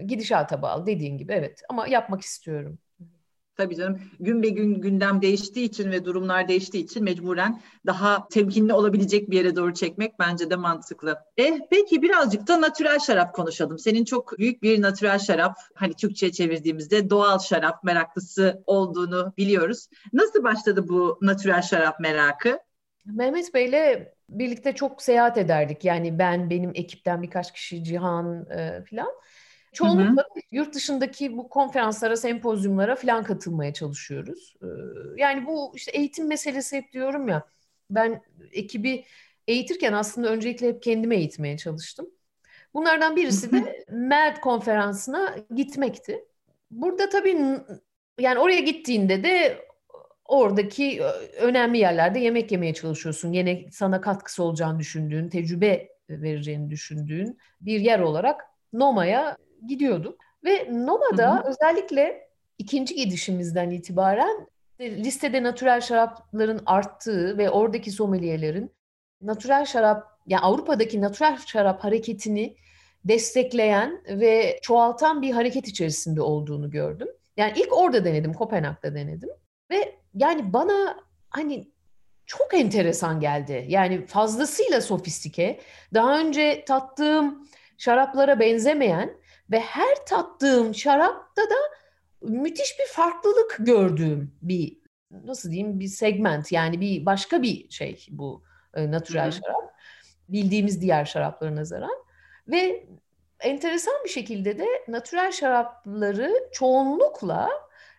gidişata bağlı dediğin gibi evet. Ama yapmak istiyorum. Tabii canım gün be gün gündem değiştiği için ve durumlar değiştiği için mecburen daha temkinli olabilecek bir yere doğru çekmek bence de mantıklı. Eh peki birazcık da natürel şarap konuşalım. Senin çok büyük bir natürel şarap hani Türkçe'ye çevirdiğimizde doğal şarap meraklısı olduğunu biliyoruz. Nasıl başladı bu natürel şarap merakı? Mehmet Bey'le birlikte çok seyahat ederdik. Yani ben, benim ekipten birkaç kişi, Cihan e, filan. Çoğunlukla hı hı. yurt dışındaki bu konferanslara, sempozyumlara falan katılmaya çalışıyoruz. Ee, yani bu işte eğitim meselesi hep diyorum ya. Ben ekibi eğitirken aslında öncelikle hep kendime eğitmeye çalıştım. Bunlardan birisi de MED konferansına gitmekti. Burada tabii yani oraya gittiğinde de oradaki önemli yerlerde yemek yemeye çalışıyorsun. Yine sana katkısı olacağını düşündüğün, tecrübe vereceğini düşündüğün bir yer olarak Noma'ya gidiyorduk. Ve Noma'da hı hı. özellikle ikinci gidişimizden itibaren listede natürel şarapların arttığı ve oradaki sommeliyerin natürel şarap yani Avrupa'daki natürel şarap hareketini destekleyen ve çoğaltan bir hareket içerisinde olduğunu gördüm. Yani ilk orada denedim, Kopenhag'da denedim. Ve yani bana hani çok enteresan geldi. Yani fazlasıyla sofistike. Daha önce tattığım şaraplara benzemeyen ve her tattığım şarapta da müthiş bir farklılık gördüğüm bir nasıl diyeyim bir segment. Yani bir başka bir şey bu e, natürel şarap. Bildiğimiz diğer şaraplara nazaran. Ve enteresan bir şekilde de natürel şarapları çoğunlukla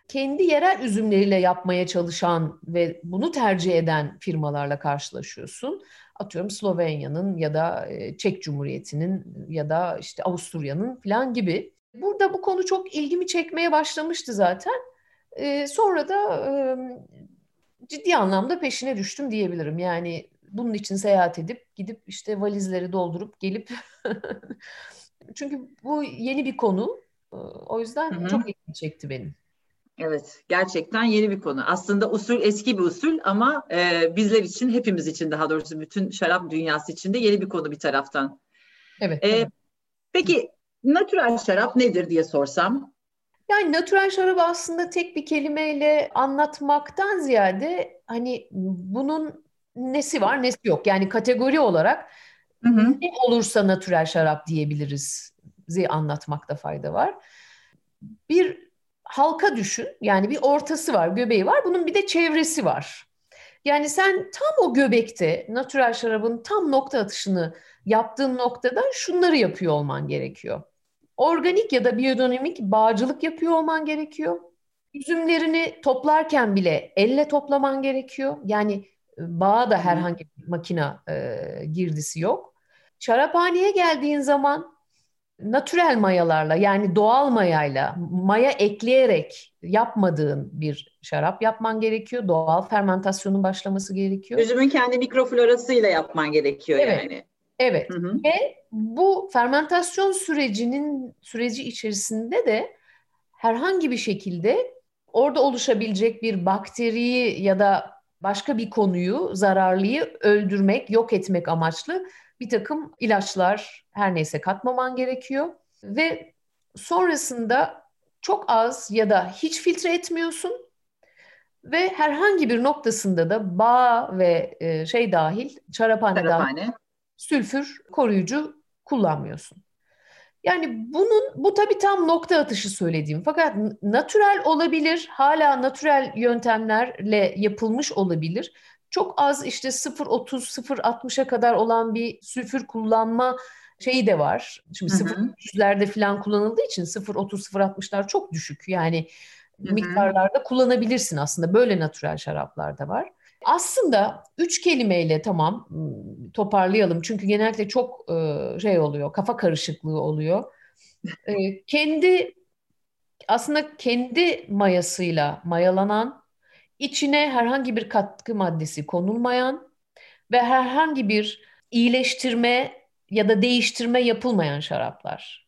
kendi yerel üzümleriyle yapmaya çalışan ve bunu tercih eden firmalarla karşılaşıyorsun atıyorum Slovenya'nın ya da Çek Cumhuriyeti'nin ya da işte Avusturya'nın falan gibi. Burada bu konu çok ilgimi çekmeye başlamıştı zaten. E, sonra da e, ciddi anlamda peşine düştüm diyebilirim. Yani bunun için seyahat edip gidip işte valizleri doldurup gelip çünkü bu yeni bir konu. O yüzden Hı-hı. çok ilgimi çekti benim. Evet, gerçekten yeni bir konu. Aslında usul eski bir usul ama e, bizler için, hepimiz için daha doğrusu bütün şarap dünyası için de yeni bir konu bir taraftan. Evet. E, evet. Peki, natürel şarap nedir diye sorsam? Yani natürel şarap aslında tek bir kelimeyle anlatmaktan ziyade hani bunun nesi var, nesi yok. Yani kategori olarak hı hı. ne olursa natürel şarap diyebiliriz anlatmakta fayda var. Bir halka düşün. Yani bir ortası var, göbeği var. Bunun bir de çevresi var. Yani sen tam o göbekte natürel şarabın tam nokta atışını yaptığın noktada şunları yapıyor olman gerekiyor. Organik ya da biyodinamik bağcılık yapıyor olman gerekiyor. Üzümlerini toplarken bile elle toplaman gerekiyor. Yani e, bağa da herhangi bir makina e, girdisi yok. Şaraphaneye geldiğin zaman natürel mayalarla yani doğal mayayla maya ekleyerek yapmadığın bir şarap yapman gerekiyor. Doğal fermentasyonun başlaması gerekiyor. Üzümün kendi mikroflorasıyla yapman gerekiyor evet. yani. Evet. Hı hı. Ve bu fermentasyon sürecinin süreci içerisinde de herhangi bir şekilde orada oluşabilecek bir bakteriyi ya da başka bir konuyu, zararlıyı öldürmek, yok etmek amaçlı bir takım ilaçlar her neyse katmaman gerekiyor ve sonrasında çok az ya da hiç filtre etmiyorsun ve herhangi bir noktasında da bağ ve e, şey dahil şaraphane, şaraphane. dahil sülfür koruyucu kullanmıyorsun. Yani bunun bu tabii tam nokta atışı söylediğim. Fakat natürel olabilir, hala natürel yöntemlerle yapılmış olabilir çok az işte 0.30 0.60'a kadar olan bir sülfür kullanma şeyi de var. Şimdi 0.3'lerde falan kullanıldığı için 0.30 0.60'lar çok düşük. Yani Hı-hı. miktarlarda kullanabilirsin aslında. Böyle natürel şaraplar da var. Aslında üç kelimeyle tamam toparlayalım. Çünkü genellikle çok şey oluyor, kafa karışıklığı oluyor. kendi aslında kendi mayasıyla mayalanan içine herhangi bir katkı maddesi konulmayan ve herhangi bir iyileştirme ya da değiştirme yapılmayan şaraplar.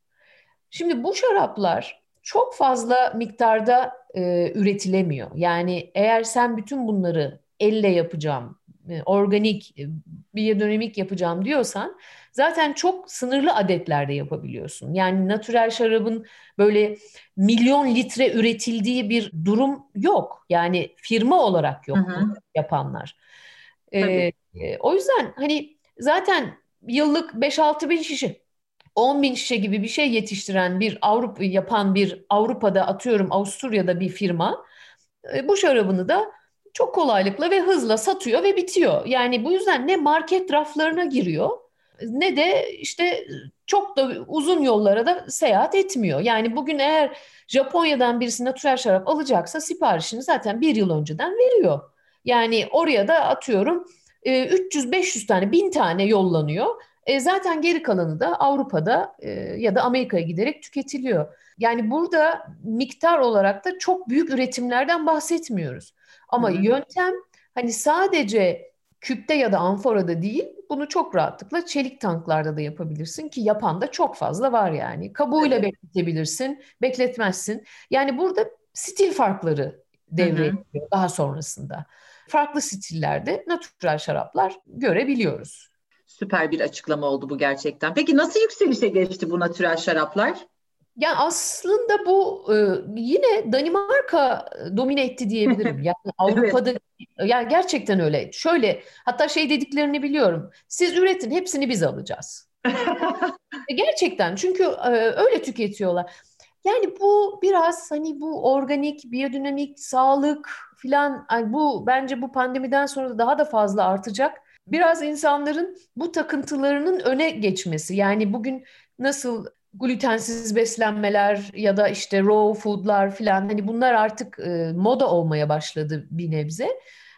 Şimdi bu şaraplar çok fazla miktarda e, üretilemiyor. Yani eğer sen bütün bunları elle yapacağım, organik, e, biyodinamik yapacağım diyorsan zaten çok sınırlı adetlerde yapabiliyorsun. Yani natürel şarabın böyle milyon litre üretildiği bir durum yok. Yani firma olarak yok hı hı. yapanlar. Ee, o yüzden hani zaten yıllık 5-6 bin şişe 10 bin şişe gibi bir şey yetiştiren bir Avrupa yapan bir Avrupa'da atıyorum Avusturya'da bir firma e, bu şarabını da çok kolaylıkla ve hızla satıyor ve bitiyor. Yani bu yüzden ne market raflarına giriyor ne de işte çok da uzun yollara da seyahat etmiyor. Yani bugün eğer Japonya'dan birisi natürel şarap alacaksa siparişini zaten bir yıl önceden veriyor. Yani oraya da atıyorum 300-500 e, tane, 1000 tane yollanıyor. E, zaten geri kalanı da Avrupa'da e, ya da Amerika'ya giderek tüketiliyor. Yani burada miktar olarak da çok büyük üretimlerden bahsetmiyoruz. Ama Hı-hı. yöntem hani sadece küpte ya da amforada değil, bunu çok rahatlıkla çelik tanklarda da yapabilirsin ki yapan da çok fazla var yani. Kabuğuyla evet. bekletebilirsin, bekletmezsin. Yani burada stil farkları devreye giriyor daha sonrasında. Farklı stillerde natürel şaraplar görebiliyoruz. Süper bir açıklama oldu bu gerçekten. Peki nasıl yükselişe geçti bu natürel şaraplar? Yani aslında bu e, yine Danimarka domine etti diyebilirim. Yani Avrupa'da evet. yani gerçekten öyle. Şöyle hatta şey dediklerini biliyorum. Siz üretin hepsini biz alacağız. E, gerçekten çünkü e, öyle tüketiyorlar. Yani bu biraz hani bu organik, biyodinamik, sağlık filan yani bu bence bu pandemiden sonra daha da fazla artacak. Biraz insanların bu takıntılarının öne geçmesi. Yani bugün nasıl glutensiz beslenmeler ya da işte raw foodlar filan hani bunlar artık e, moda olmaya başladı bir nebze.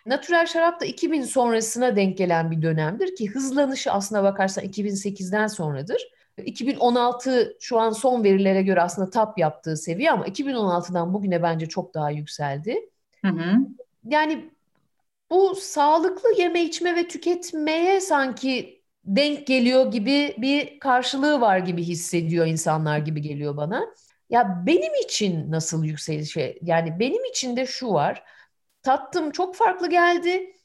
Natürel şarap da 2000 sonrasına denk gelen bir dönemdir ki hızlanışı aslına bakarsan 2008'den sonradır. 2016 şu an son verilere göre aslında tap yaptığı seviye ama 2016'dan bugüne bence çok daha yükseldi. Hı hı. Yani bu sağlıklı yeme içme ve tüketmeye sanki denk geliyor gibi bir karşılığı var gibi hissediyor insanlar gibi geliyor bana. Ya benim için nasıl yükselişe yani benim için de şu var. Tattım çok farklı geldi.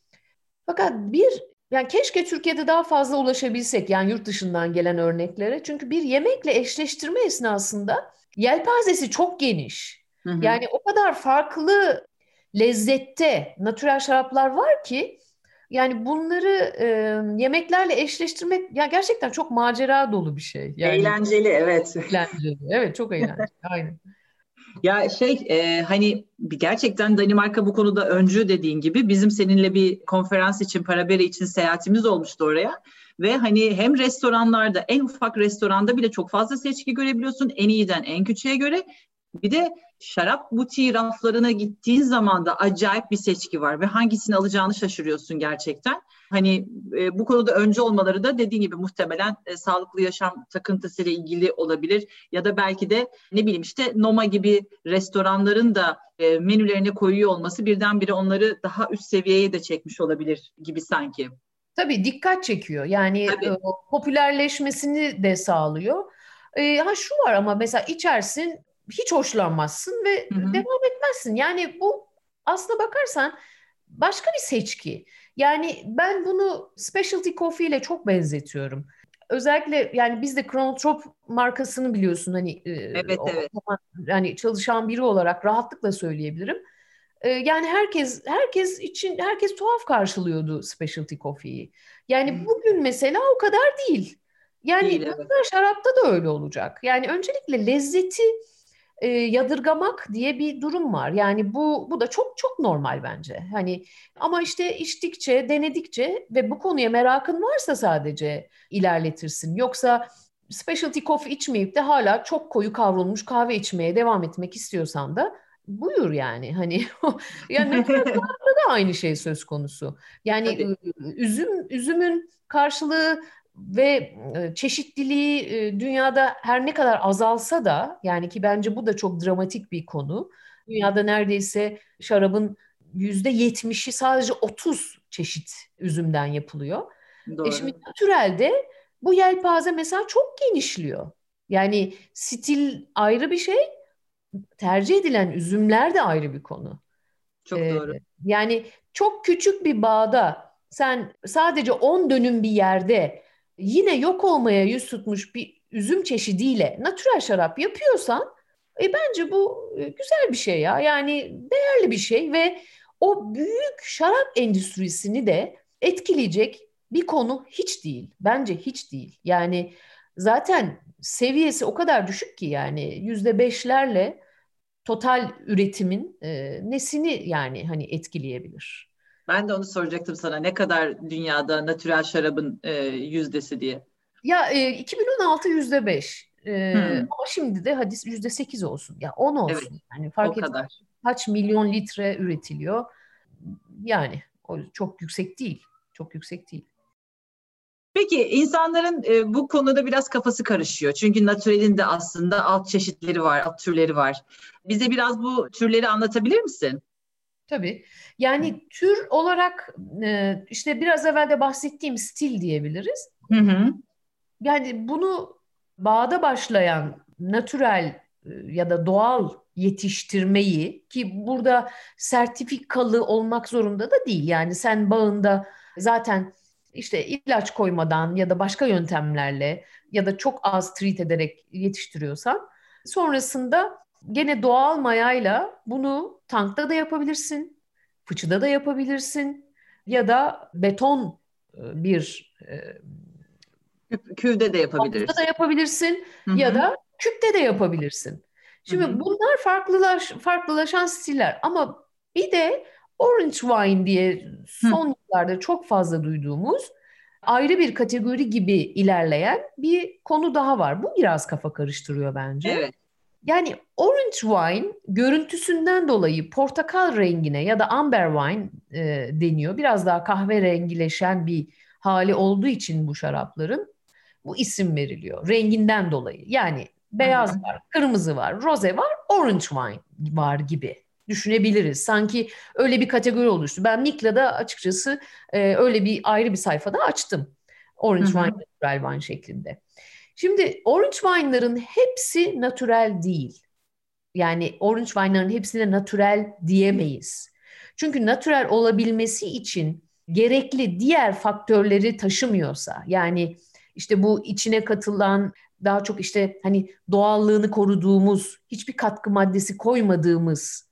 Fakat bir yani keşke Türkiye'de daha fazla ulaşabilsek yani yurt dışından gelen örneklere. Çünkü bir yemekle eşleştirme esnasında yelpazesi çok geniş. Hı hı. Yani o kadar farklı lezzette natürel şaraplar var ki yani bunları e, yemeklerle eşleştirmek ya gerçekten çok macera dolu bir şey. Yani, eğlenceli evet. Eğlenceli evet çok eğlenceli aynen. Ya şey e, hani gerçekten Danimarka bu konuda öncü dediğin gibi bizim seninle bir konferans için Parabere için seyahatimiz olmuştu oraya. Ve hani hem restoranlarda en ufak restoranda bile çok fazla seçki görebiliyorsun en iyiden en küçüğe göre. Bir de şarap butiği raflarına gittiğin zaman da acayip bir seçki var ve hangisini alacağını şaşırıyorsun gerçekten. Hani e, bu konuda önce olmaları da dediğin gibi muhtemelen e, sağlıklı yaşam takıntısıyla ilgili olabilir ya da belki de ne bileyim işte Noma gibi restoranların da e, menülerine koyuyor olması birdenbire onları daha üst seviyeye de çekmiş olabilir gibi sanki. Tabii dikkat çekiyor. Yani Tabii. E, popülerleşmesini de sağlıyor. E, ha şu var ama mesela içersin hiç hoşlanmazsın ve Hı-hı. devam etmezsin. Yani bu aslına bakarsan başka bir seçki. Yani ben bunu specialty coffee ile çok benzetiyorum. Özellikle yani biz de Chronotrop markasını biliyorsun hani e, evet, o, evet. yani çalışan biri olarak rahatlıkla söyleyebilirim. E, yani herkes herkes için herkes tuhaf karşılıyordu specialty coffee'yi. Yani hmm. bugün mesela o kadar değil. Yani değil, evet. şarapta da öyle olacak. Yani öncelikle lezzeti e, yadırgamak diye bir durum var. Yani bu bu da çok çok normal bence. Hani ama işte içtikçe, denedikçe ve bu konuya merakın varsa sadece ilerletirsin. Yoksa specialty coffee içmeyip de hala çok koyu kavrulmuş kahve içmeye devam etmek istiyorsan da buyur yani hani yani da aynı şey söz konusu. Yani Tabii. üzüm üzümün karşılığı ve e, çeşitliliği e, dünyada her ne kadar azalsa da yani ki bence bu da çok dramatik bir konu. Dünyada neredeyse şarabın yüzde yetmişi sadece 30 çeşit üzümden yapılıyor. Doğru. E şimdi natürelde bu yelpaze mesela çok genişliyor. Yani stil ayrı bir şey, tercih edilen üzümler de ayrı bir konu. Çok ee, doğru. Yani çok küçük bir bağda sen sadece 10 dönüm bir yerde yine yok olmaya yüz tutmuş bir üzüm çeşidiyle natürel şarap yapıyorsan e, bence bu e, güzel bir şey ya. Yani değerli bir şey ve o büyük şarap endüstrisini de etkileyecek bir konu hiç değil. Bence hiç değil. Yani zaten seviyesi o kadar düşük ki yani yüzde beşlerle total üretimin e, nesini yani hani etkileyebilir. Ben de onu soracaktım sana. Ne kadar dünyada natürel şarabın e, yüzdesi diye. Ya e, 2016 yüzde beş. E, hmm. Ama şimdi de hadi yüzde sekiz olsun. Ya on olsun. Evet, yani fark o kadar. Kaç milyon litre üretiliyor. Yani o çok yüksek değil. Çok yüksek değil. Peki insanların e, bu konuda biraz kafası karışıyor. Çünkü natürelin de aslında alt çeşitleri var, alt türleri var. Bize biraz bu türleri anlatabilir misin? Tabii. Yani tür olarak e, işte biraz evvel de bahsettiğim stil diyebiliriz. Hı hı. Yani bunu bağda başlayan natürel e, ya da doğal yetiştirmeyi ki burada sertifikalı olmak zorunda da değil. Yani sen bağında zaten işte ilaç koymadan ya da başka yöntemlerle ya da çok az treat ederek yetiştiriyorsan sonrasında gene doğal mayayla bunu tankta da yapabilirsin, fıçıda da yapabilirsin ya da beton e, bir e, küvde de yapabilirsin. da yapabilirsin Hı-hı. ya da küpte de yapabilirsin. Şimdi Hı-hı. bunlar farklılaş farklılaşan stiller ama bir de orange wine diye son Hı. yıllarda çok fazla duyduğumuz ayrı bir kategori gibi ilerleyen bir konu daha var. Bu biraz kafa karıştırıyor bence. Evet. Yani orange wine görüntüsünden dolayı portakal rengine ya da amber wine e, deniyor. Biraz daha kahverengileşen bir hali olduğu için bu şarapların bu isim veriliyor. Renginden dolayı. Yani beyaz Hı-hı. var, kırmızı var, roze var, orange wine var gibi düşünebiliriz. Sanki öyle bir kategori oluştu. Ben Mikla'da açıkçası e, öyle bir ayrı bir sayfada açtım. Orange Hı-hı. wine, natural wine şeklinde. Şimdi orange wine'ların hepsi natural değil. Yani orange wine'ların hepsine natural diyemeyiz. Çünkü natural olabilmesi için gerekli diğer faktörleri taşımıyorsa yani işte bu içine katılan daha çok işte hani doğallığını koruduğumuz, hiçbir katkı maddesi koymadığımız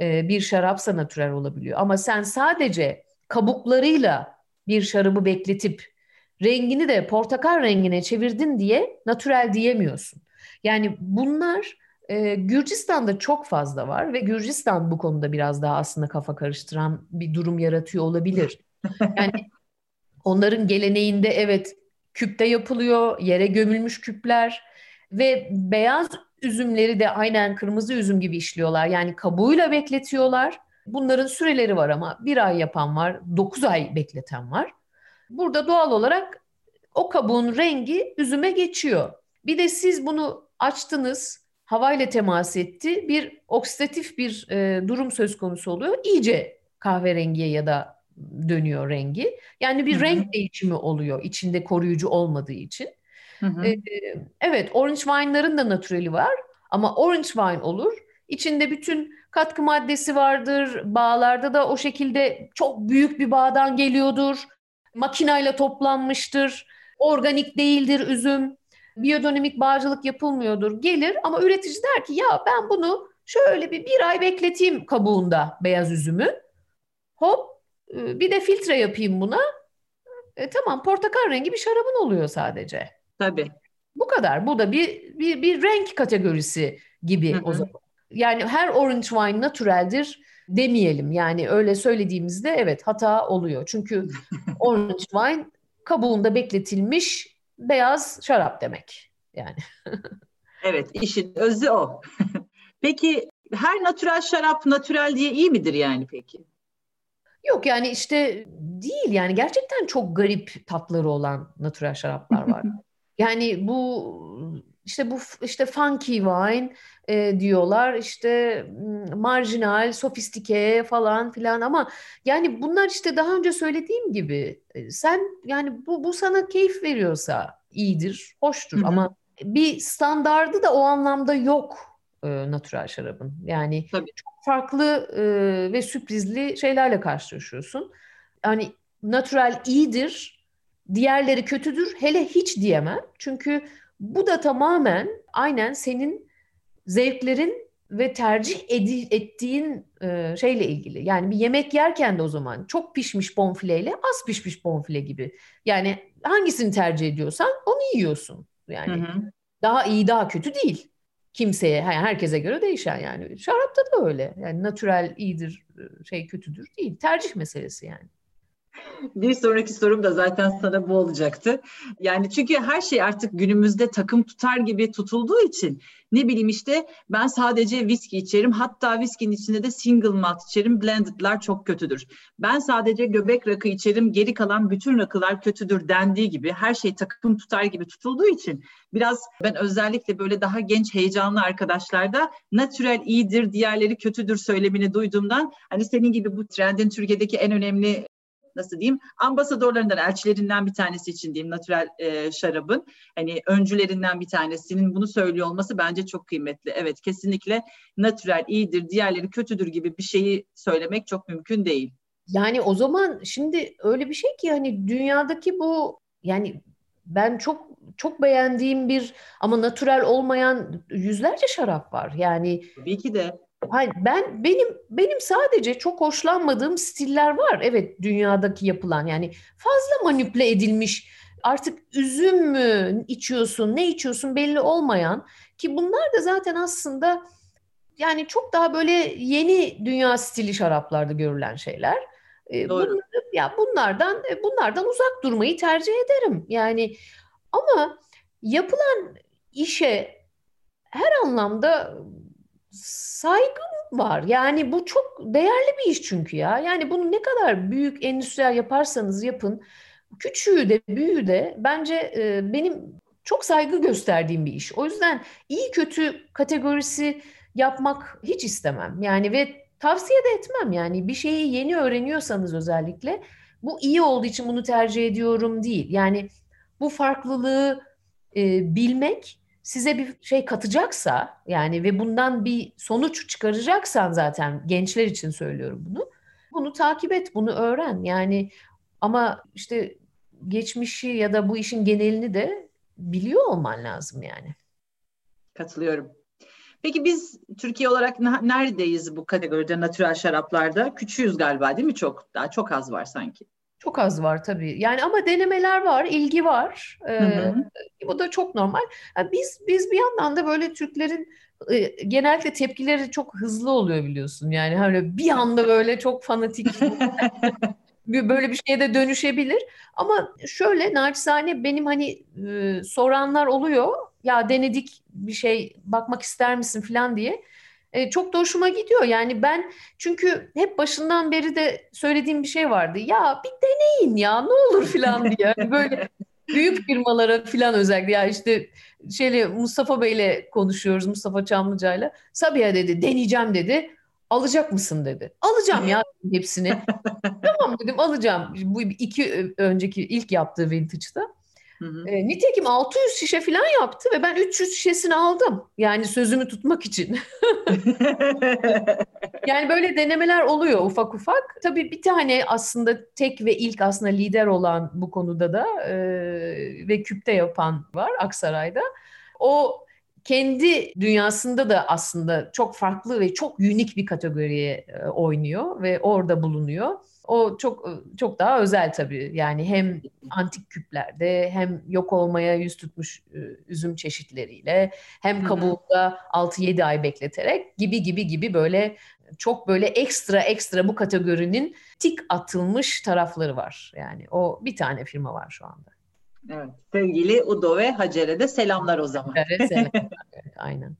e, bir şarapsa natürel olabiliyor. Ama sen sadece kabuklarıyla bir şarabı bekletip rengini de portakal rengine çevirdin diye natürel diyemiyorsun. Yani bunlar e, Gürcistan'da çok fazla var ve Gürcistan bu konuda biraz daha aslında kafa karıştıran bir durum yaratıyor olabilir. Yani onların geleneğinde evet küpte yapılıyor, yere gömülmüş küpler ve beyaz üzümleri de aynen kırmızı üzüm gibi işliyorlar. Yani kabuğuyla bekletiyorlar. Bunların süreleri var ama bir ay yapan var, dokuz ay bekleten var. Burada doğal olarak o kabuğun rengi üzüme geçiyor. Bir de siz bunu açtınız, havayla temas etti. Bir oksidatif bir e, durum söz konusu oluyor. İyice kahverengiye ya da dönüyor rengi. Yani bir Hı-hı. renk değişimi oluyor içinde koruyucu olmadığı için. Hı hı. Ee, evet orange wine'ların da natüreli var ama orange wine olur. İçinde bütün katkı maddesi vardır. Bağlarda da o şekilde çok büyük bir bağdan geliyordur. Makinayla toplanmıştır. Organik değildir üzüm. Biyodinamik bağcılık yapılmıyordur. Gelir ama üretici der ki ya ben bunu şöyle bir bir ay bekleteyim kabuğunda beyaz üzümü. Hop bir de filtre yapayım buna. E, tamam portakal rengi bir şarabın oluyor sadece. Tabii. Bu kadar. Bu da bir bir, bir renk kategorisi gibi Hı-hı. o zaman. Yani her orange wine natüreldir demeyelim. Yani öyle söylediğimizde evet hata oluyor. Çünkü orange wine kabuğunda bekletilmiş beyaz şarap demek. Yani. evet, işin özü o. peki her natürel şarap natürel diye iyi midir yani peki? Yok yani işte değil yani gerçekten çok garip tatları olan natürel şaraplar var. Yani bu işte bu işte funky wine e, diyorlar işte marjinal, sofistike falan filan ama yani bunlar işte daha önce söylediğim gibi e, sen yani bu, bu sana keyif veriyorsa iyidir, hoştur Hı-hı. ama bir standardı da o anlamda yok e, natural şarabın. Yani Tabii. çok farklı e, ve sürprizli şeylerle karşılaşıyorsun. Yani natural iyidir, diğerleri kötüdür hele hiç diyemem. Çünkü bu da tamamen aynen senin zevklerin ve tercih edi, ettiğin e, şeyle ilgili. Yani bir yemek yerken de o zaman çok pişmiş bonfileyle az pişmiş bonfile gibi. Yani hangisini tercih ediyorsan onu yiyorsun. Yani hı hı. daha iyi daha kötü değil. Kimseye, herkese göre değişen yani. Şarapta da öyle. Yani natural iyidir, e, şey kötüdür değil. Tercih meselesi yani. Bir sonraki sorum da zaten sana bu olacaktı. Yani çünkü her şey artık günümüzde takım tutar gibi tutulduğu için ne bileyim işte ben sadece viski içerim. Hatta viskinin içinde de single malt içerim. Blended'lar çok kötüdür. Ben sadece göbek rakı içerim. Geri kalan bütün rakılar kötüdür dendiği gibi her şey takım tutar gibi tutulduğu için biraz ben özellikle böyle daha genç heyecanlı arkadaşlarda natural iyidir, diğerleri kötüdür söylemini duyduğumdan hani senin gibi bu trendin Türkiye'deki en önemli nasıl diyeyim ambasadorlarından, elçilerinden bir tanesi için diyeyim natural e, şarabın hani öncülerinden bir tanesinin bunu söylüyor olması bence çok kıymetli. Evet kesinlikle natural iyidir, diğerleri kötüdür gibi bir şeyi söylemek çok mümkün değil. Yani o zaman şimdi öyle bir şey ki hani dünyadaki bu yani ben çok çok beğendiğim bir ama natural olmayan yüzlerce şarap var. Yani tabii ki de Hayır, ben benim benim sadece çok hoşlanmadığım stiller var. Evet dünyadaki yapılan yani fazla manipüle edilmiş artık üzüm mü içiyorsun ne içiyorsun belli olmayan ki bunlar da zaten aslında yani çok daha böyle yeni dünya stili şaraplarda görülen şeyler. Doğru. Bunları, ya bunlardan e, bunlardan uzak durmayı tercih ederim. Yani ama yapılan işe her anlamda saygım var. Yani bu çok değerli bir iş çünkü ya. Yani bunu ne kadar büyük endüstriyel yaparsanız yapın, küçüğü de büyüğü de bence e, benim çok saygı gösterdiğim bir iş. O yüzden iyi kötü kategorisi yapmak hiç istemem. Yani ve tavsiye de etmem. Yani bir şeyi yeni öğreniyorsanız özellikle bu iyi olduğu için bunu tercih ediyorum değil. Yani bu farklılığı e, bilmek size bir şey katacaksa yani ve bundan bir sonuç çıkaracaksan zaten gençler için söylüyorum bunu. Bunu takip et, bunu öğren. Yani ama işte geçmişi ya da bu işin genelini de biliyor olman lazım yani. Katılıyorum. Peki biz Türkiye olarak neredeyiz bu kategoride natural şaraplarda? Küçüğüz galiba değil mi çok? Daha çok az var sanki. Çok az var tabii. Yani ama denemeler var, ilgi var. Ee, hı hı. Bu da çok normal. Yani biz biz bir yandan da böyle Türklerin e, genellikle tepkileri çok hızlı oluyor biliyorsun. Yani hani bir anda böyle çok fanatik böyle bir şeye de dönüşebilir. Ama şöyle naçizane benim hani e, soranlar oluyor. Ya denedik bir şey bakmak ister misin falan diye. E, çok da hoşuma gidiyor. Yani ben çünkü hep başından beri de söylediğim bir şey vardı. Ya bir deneyin ya ne olur falan diye. Böyle büyük firmalara falan özellikle ya işte şeyle Mustafa Bey'le konuşuyoruz Mustafa Çamlıca'yla. Sabiha dedi deneyeceğim dedi. Alacak mısın dedi. Alacağım ya hepsini. tamam dedim alacağım. Bu iki önceki ilk yaptığı vintage'da. E, nitekim 600 şişe falan yaptı ve ben 300 şişesini aldım. Yani sözümü tutmak için. yani böyle denemeler oluyor ufak ufak. Tabii bir tane aslında tek ve ilk aslında lider olan bu konuda da e, ve küpte yapan var Aksaray'da. O kendi dünyasında da aslında çok farklı ve çok unik bir kategoriye oynuyor ve orada bulunuyor. O çok çok daha özel tabii. Yani hem antik küplerde hem yok olmaya yüz tutmuş üzüm çeşitleriyle hem kabuğunda 6-7 ay bekleterek gibi gibi gibi böyle çok böyle ekstra ekstra bu kategorinin tik atılmış tarafları var. Yani o bir tane firma var şu anda. Evet. Sevgili Udo ve Hacer'e de selamlar o zaman. Evet, selamlar. aynen.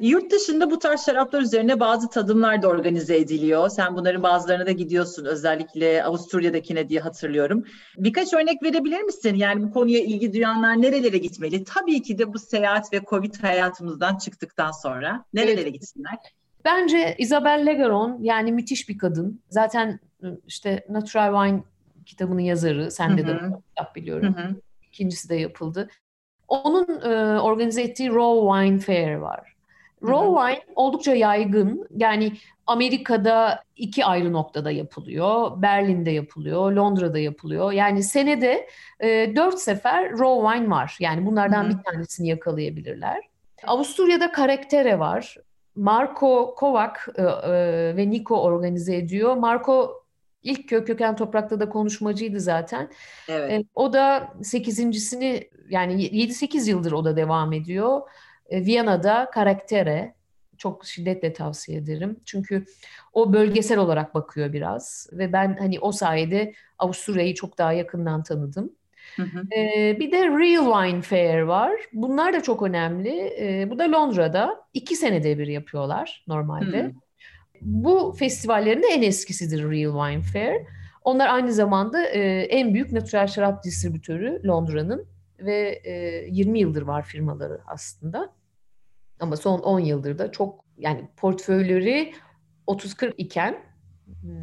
Yurt dışında bu tarz şaraplar üzerine bazı tadımlar da organize ediliyor. Sen bunların bazılarına da gidiyorsun. Özellikle Avusturya'dakine diye hatırlıyorum. Birkaç örnek verebilir misin? Yani bu konuya ilgi duyanlar nerelere gitmeli? Tabii ki de bu seyahat ve Covid hayatımızdan çıktıktan sonra nerelere evet. gitsinler? Bence Isabel Legaron yani müthiş bir kadın. Zaten ıı, işte Natural Wine kitabının yazarı. Sende de kitap biliyorum. Hı hı. İkincisi de yapıldı. Onun e, organize ettiği Raw Wine Fair var. Raw wine oldukça yaygın. Yani Amerika'da iki ayrı noktada yapılıyor. Berlin'de yapılıyor, Londra'da yapılıyor. Yani senede e, dört sefer raw wine var. Yani bunlardan Hı-hı. bir tanesini yakalayabilirler. Avusturya'da Karaktere var. Marco Kovac e, e, ve Nico organize ediyor. Marco ilk kök köken toprakta da konuşmacıydı zaten. Evet. E, o da sekizincisini yani 7-8 yıldır o da devam ediyor. E, Viyana'da Karaktere çok şiddetle tavsiye ederim. Çünkü o bölgesel olarak bakıyor biraz ve ben hani o sayede Avusturya'yı çok daha yakından tanıdım. Hı hı. Ee, bir de Real Wine Fair var. Bunlar da çok önemli. Ee, bu da Londra'da. iki senede bir yapıyorlar normalde. Hı. Bu festivallerin de en eskisidir Real Wine Fair. Onlar aynı zamanda e, en büyük natural şarap distribütörü Londra'nın ve e, 20 yıldır var firmaları aslında. Ama son 10 yıldır da çok yani portföyleri 30-40 iken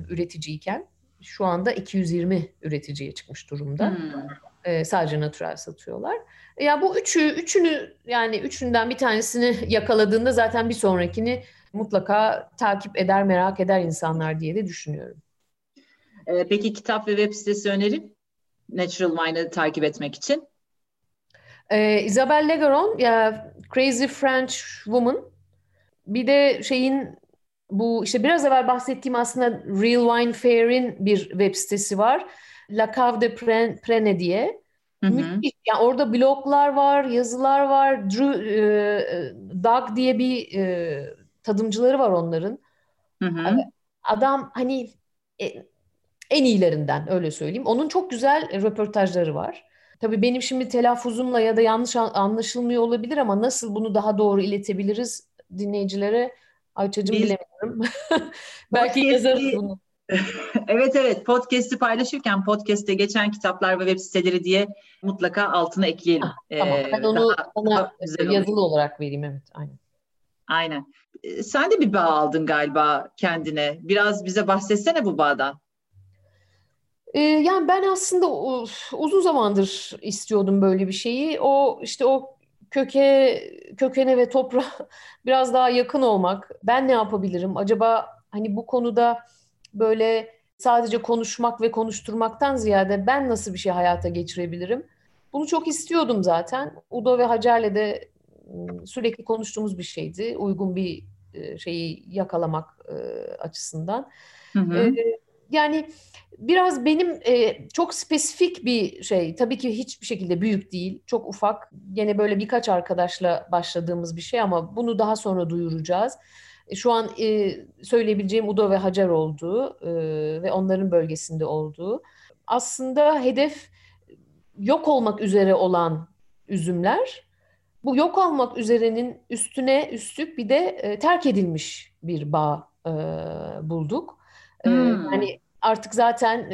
üretici iken şu anda 220 üreticiye çıkmış durumda. Hmm. Ee, sadece natural satıyorlar. Ya bu üçü üçünü yani üçünden bir tanesini yakaladığında zaten bir sonrakini mutlaka takip eder, merak eder insanlar diye de düşünüyorum. Ee, peki kitap ve web sitesi önerin Natural Wine'ı takip etmek için? Ee, Isabel Legaron ya Crazy French Woman. Bir de şeyin bu işte biraz evvel bahsettiğim aslında Real Wine Fair'in bir web sitesi var. La Cave de Prene diye. Hı hı. Müthiş. Yani orada bloglar var, yazılar var. Drew, e, e, Doug diye bir e, tadımcıları var onların. Hı hı. Adam hani e, en iyilerinden öyle söyleyeyim. Onun çok güzel röportajları var. Tabii benim şimdi telaffuzumla ya da yanlış anlaşılmıyor olabilir ama nasıl bunu daha doğru iletebiliriz dinleyicilere Ayça'cığım Biz... bilemiyorum. Belki yazarız bunu. evet evet podcast'i paylaşırken podcast'te geçen kitaplar ve web siteleri diye mutlaka altına ekleyelim. Ha, tamam ee, ben onu daha, ona daha yazılı olur. olarak vereyim evet aynen. Aynen. Ee, sen de bir bağ aldın galiba kendine. Biraz bize bahsetsene bu bağdan. Ee, yani ben aslında uzun zamandır istiyordum böyle bir şeyi. O işte o köke kökene ve toprağa biraz daha yakın olmak. Ben ne yapabilirim? Acaba hani bu konuda böyle sadece konuşmak ve konuşturmaktan ziyade ben nasıl bir şey hayata geçirebilirim? Bunu çok istiyordum zaten. Udo ve Hacer'le de sürekli konuştuğumuz bir şeydi. Uygun bir şeyi yakalamak açısından. Hı hı. Yani biraz benim e, çok spesifik bir şey. Tabii ki hiçbir şekilde büyük değil. Çok ufak. Yine böyle birkaç arkadaşla başladığımız bir şey ama bunu daha sonra duyuracağız. E, şu an e, söyleyebileceğim Udo ve Hacer olduğu e, ve onların bölgesinde olduğu. Aslında hedef yok olmak üzere olan üzümler. Bu yok olmak üzerenin üstüne üstlük bir de e, terk edilmiş bir bağ e, bulduk. Hmm. Yani artık zaten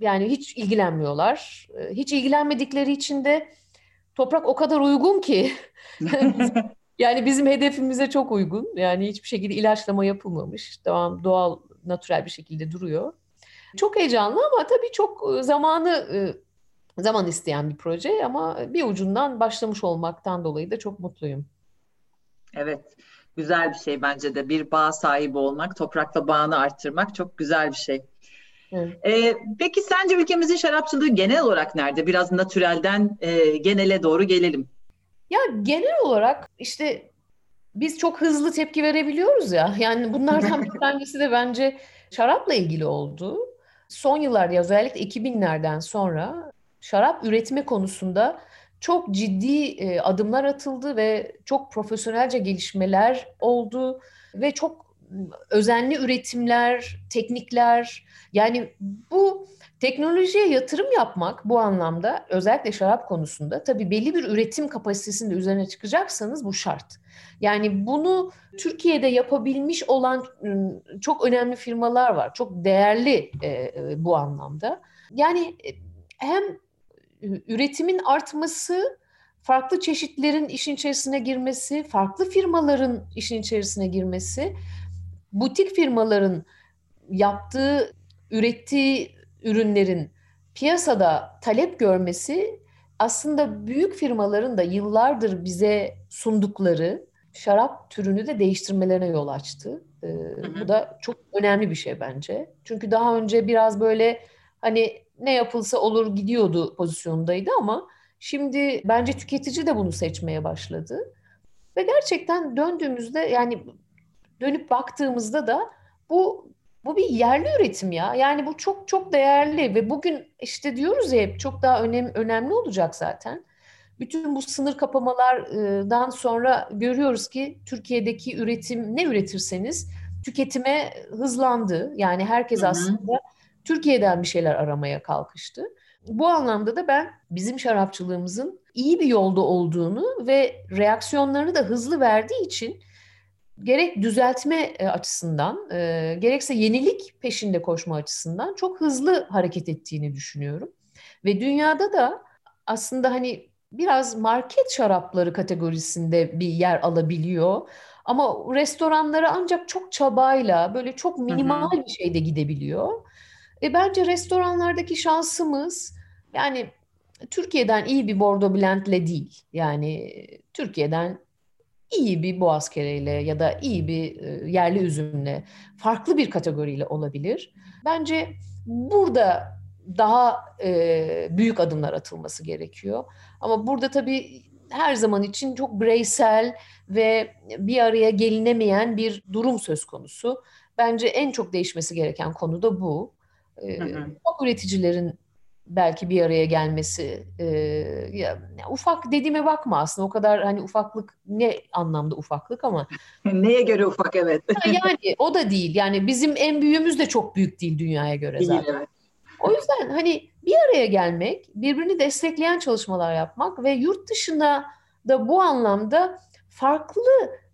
yani hiç ilgilenmiyorlar. Hiç ilgilenmedikleri için de toprak o kadar uygun ki yani bizim hedefimize çok uygun. Yani hiçbir şekilde ilaçlama yapılmamış. Tamam doğal, natürel bir şekilde duruyor. Çok heyecanlı ama tabii çok zamanı zaman isteyen bir proje ama bir ucundan başlamış olmaktan dolayı da çok mutluyum. Evet güzel bir şey bence de. Bir bağ sahibi olmak, toprakla bağını arttırmak çok güzel bir şey. Ee, peki sence ülkemizin şarapçılığı genel olarak nerede? Biraz natürelden e, genele doğru gelelim. Ya genel olarak işte biz çok hızlı tepki verebiliyoruz ya. Yani bunlardan bir tanesi de bence şarapla ilgili oldu. Son yıllarda özellikle 2000'lerden sonra şarap üretme konusunda çok ciddi e, adımlar atıldı ve çok profesyonelce gelişmeler oldu ve çok özenli üretimler, teknikler yani bu teknolojiye yatırım yapmak bu anlamda özellikle şarap konusunda tabii belli bir üretim kapasitesinin üzerine çıkacaksanız bu şart. Yani bunu Türkiye'de yapabilmiş olan çok önemli firmalar var. Çok değerli e, bu anlamda. Yani e, hem üretimin artması, farklı çeşitlerin işin içerisine girmesi, farklı firmaların işin içerisine girmesi, butik firmaların yaptığı, ürettiği ürünlerin piyasada talep görmesi aslında büyük firmaların da yıllardır bize sundukları şarap türünü de değiştirmelerine yol açtı. Ee. Bu da çok önemli bir şey bence. Çünkü daha önce biraz böyle hani ne yapılsa olur gidiyordu pozisyondaydı ama şimdi bence tüketici de bunu seçmeye başladı. Ve gerçekten döndüğümüzde yani dönüp baktığımızda da bu bu bir yerli üretim ya. Yani bu çok çok değerli ve bugün işte diyoruz ya hep çok daha önem, önemli olacak zaten. Bütün bu sınır kapamalardan sonra görüyoruz ki Türkiye'deki üretim ne üretirseniz tüketime hızlandı. Yani herkes aslında Türkiye'den bir şeyler aramaya kalkıştı. Bu anlamda da ben bizim şarapçılığımızın iyi bir yolda olduğunu ve reaksiyonlarını da hızlı verdiği için gerek düzeltme e, açısından e, gerekse yenilik peşinde koşma açısından çok hızlı hareket ettiğini düşünüyorum. Ve dünyada da aslında hani biraz market şarapları kategorisinde bir yer alabiliyor. Ama restoranlara ancak çok çabayla böyle çok minimal hı hı. bir şeyde gidebiliyor. E bence restoranlardaki şansımız yani Türkiye'den iyi bir Bordeaux Blend'le değil. Yani Türkiye'den iyi bir boğaz kereyle ya da iyi bir e, yerli üzümle, farklı bir kategoriyle olabilir. Bence burada daha e, büyük adımlar atılması gerekiyor. Ama burada tabii her zaman için çok bireysel ve bir araya gelinemeyen bir durum söz konusu. Bence en çok değişmesi gereken konu da bu. Ee, çok üreticilerin belki bir araya gelmesi e, ya, ufak dediğime bakma aslında. O kadar hani ufaklık ne anlamda ufaklık ama neye göre ufak evet. Yani o da değil. Yani bizim en büyüğümüz de çok büyük değil dünyaya göre değil, zaten. evet. o yüzden hani bir araya gelmek birbirini destekleyen çalışmalar yapmak ve yurt dışına da bu anlamda farklı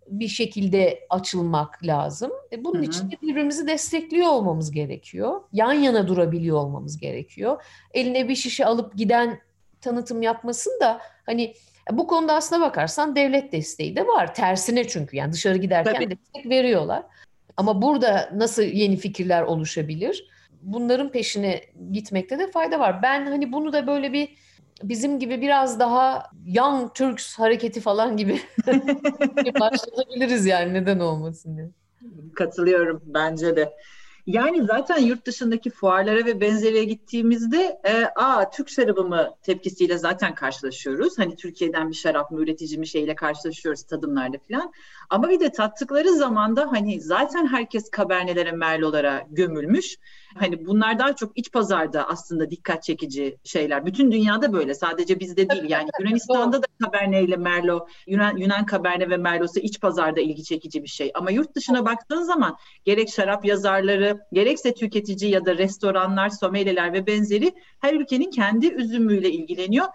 bir şekilde açılmak lazım. E, bunun Hı-hı. için de birbirimizi destekliyor olmamız gerekiyor. Yan yana durabiliyor olmamız gerekiyor. Eline bir şişe alıp giden tanıtım yapmasın da hani bu konuda aslına bakarsan devlet desteği de var. Tersine çünkü yani dışarı giderken Tabii. destek veriyorlar. Ama burada nasıl yeni fikirler oluşabilir? Bunların peşine gitmekte de fayda var. Ben hani bunu da böyle bir bizim gibi biraz daha Young Turks hareketi falan gibi başlayabiliriz yani neden olmasın diye. Katılıyorum bence de. Yani zaten yurt dışındaki fuarlara ve benzeriye gittiğimizde e, aa Türk şarabı mı tepkisiyle zaten karşılaşıyoruz. Hani Türkiye'den bir şarap mı üretici mi şeyle karşılaşıyoruz tadımlarda falan. Ama bir de tattıkları zaman da hani zaten herkes kabernelere merlolara gömülmüş. Hani bunlar daha çok iç pazarda aslında dikkat çekici şeyler. Bütün dünyada böyle sadece bizde değil. Yani Yunanistan'da da Cabernet ile Merlot, Yunan, Yunan Cabernet ve Merlot'sa iç pazarda ilgi çekici bir şey. Ama yurt dışına baktığın zaman gerek şarap yazarları, gerekse tüketici ya da restoranlar, sommelyeler ve benzeri her ülkenin kendi üzümüyle ilgileniyor.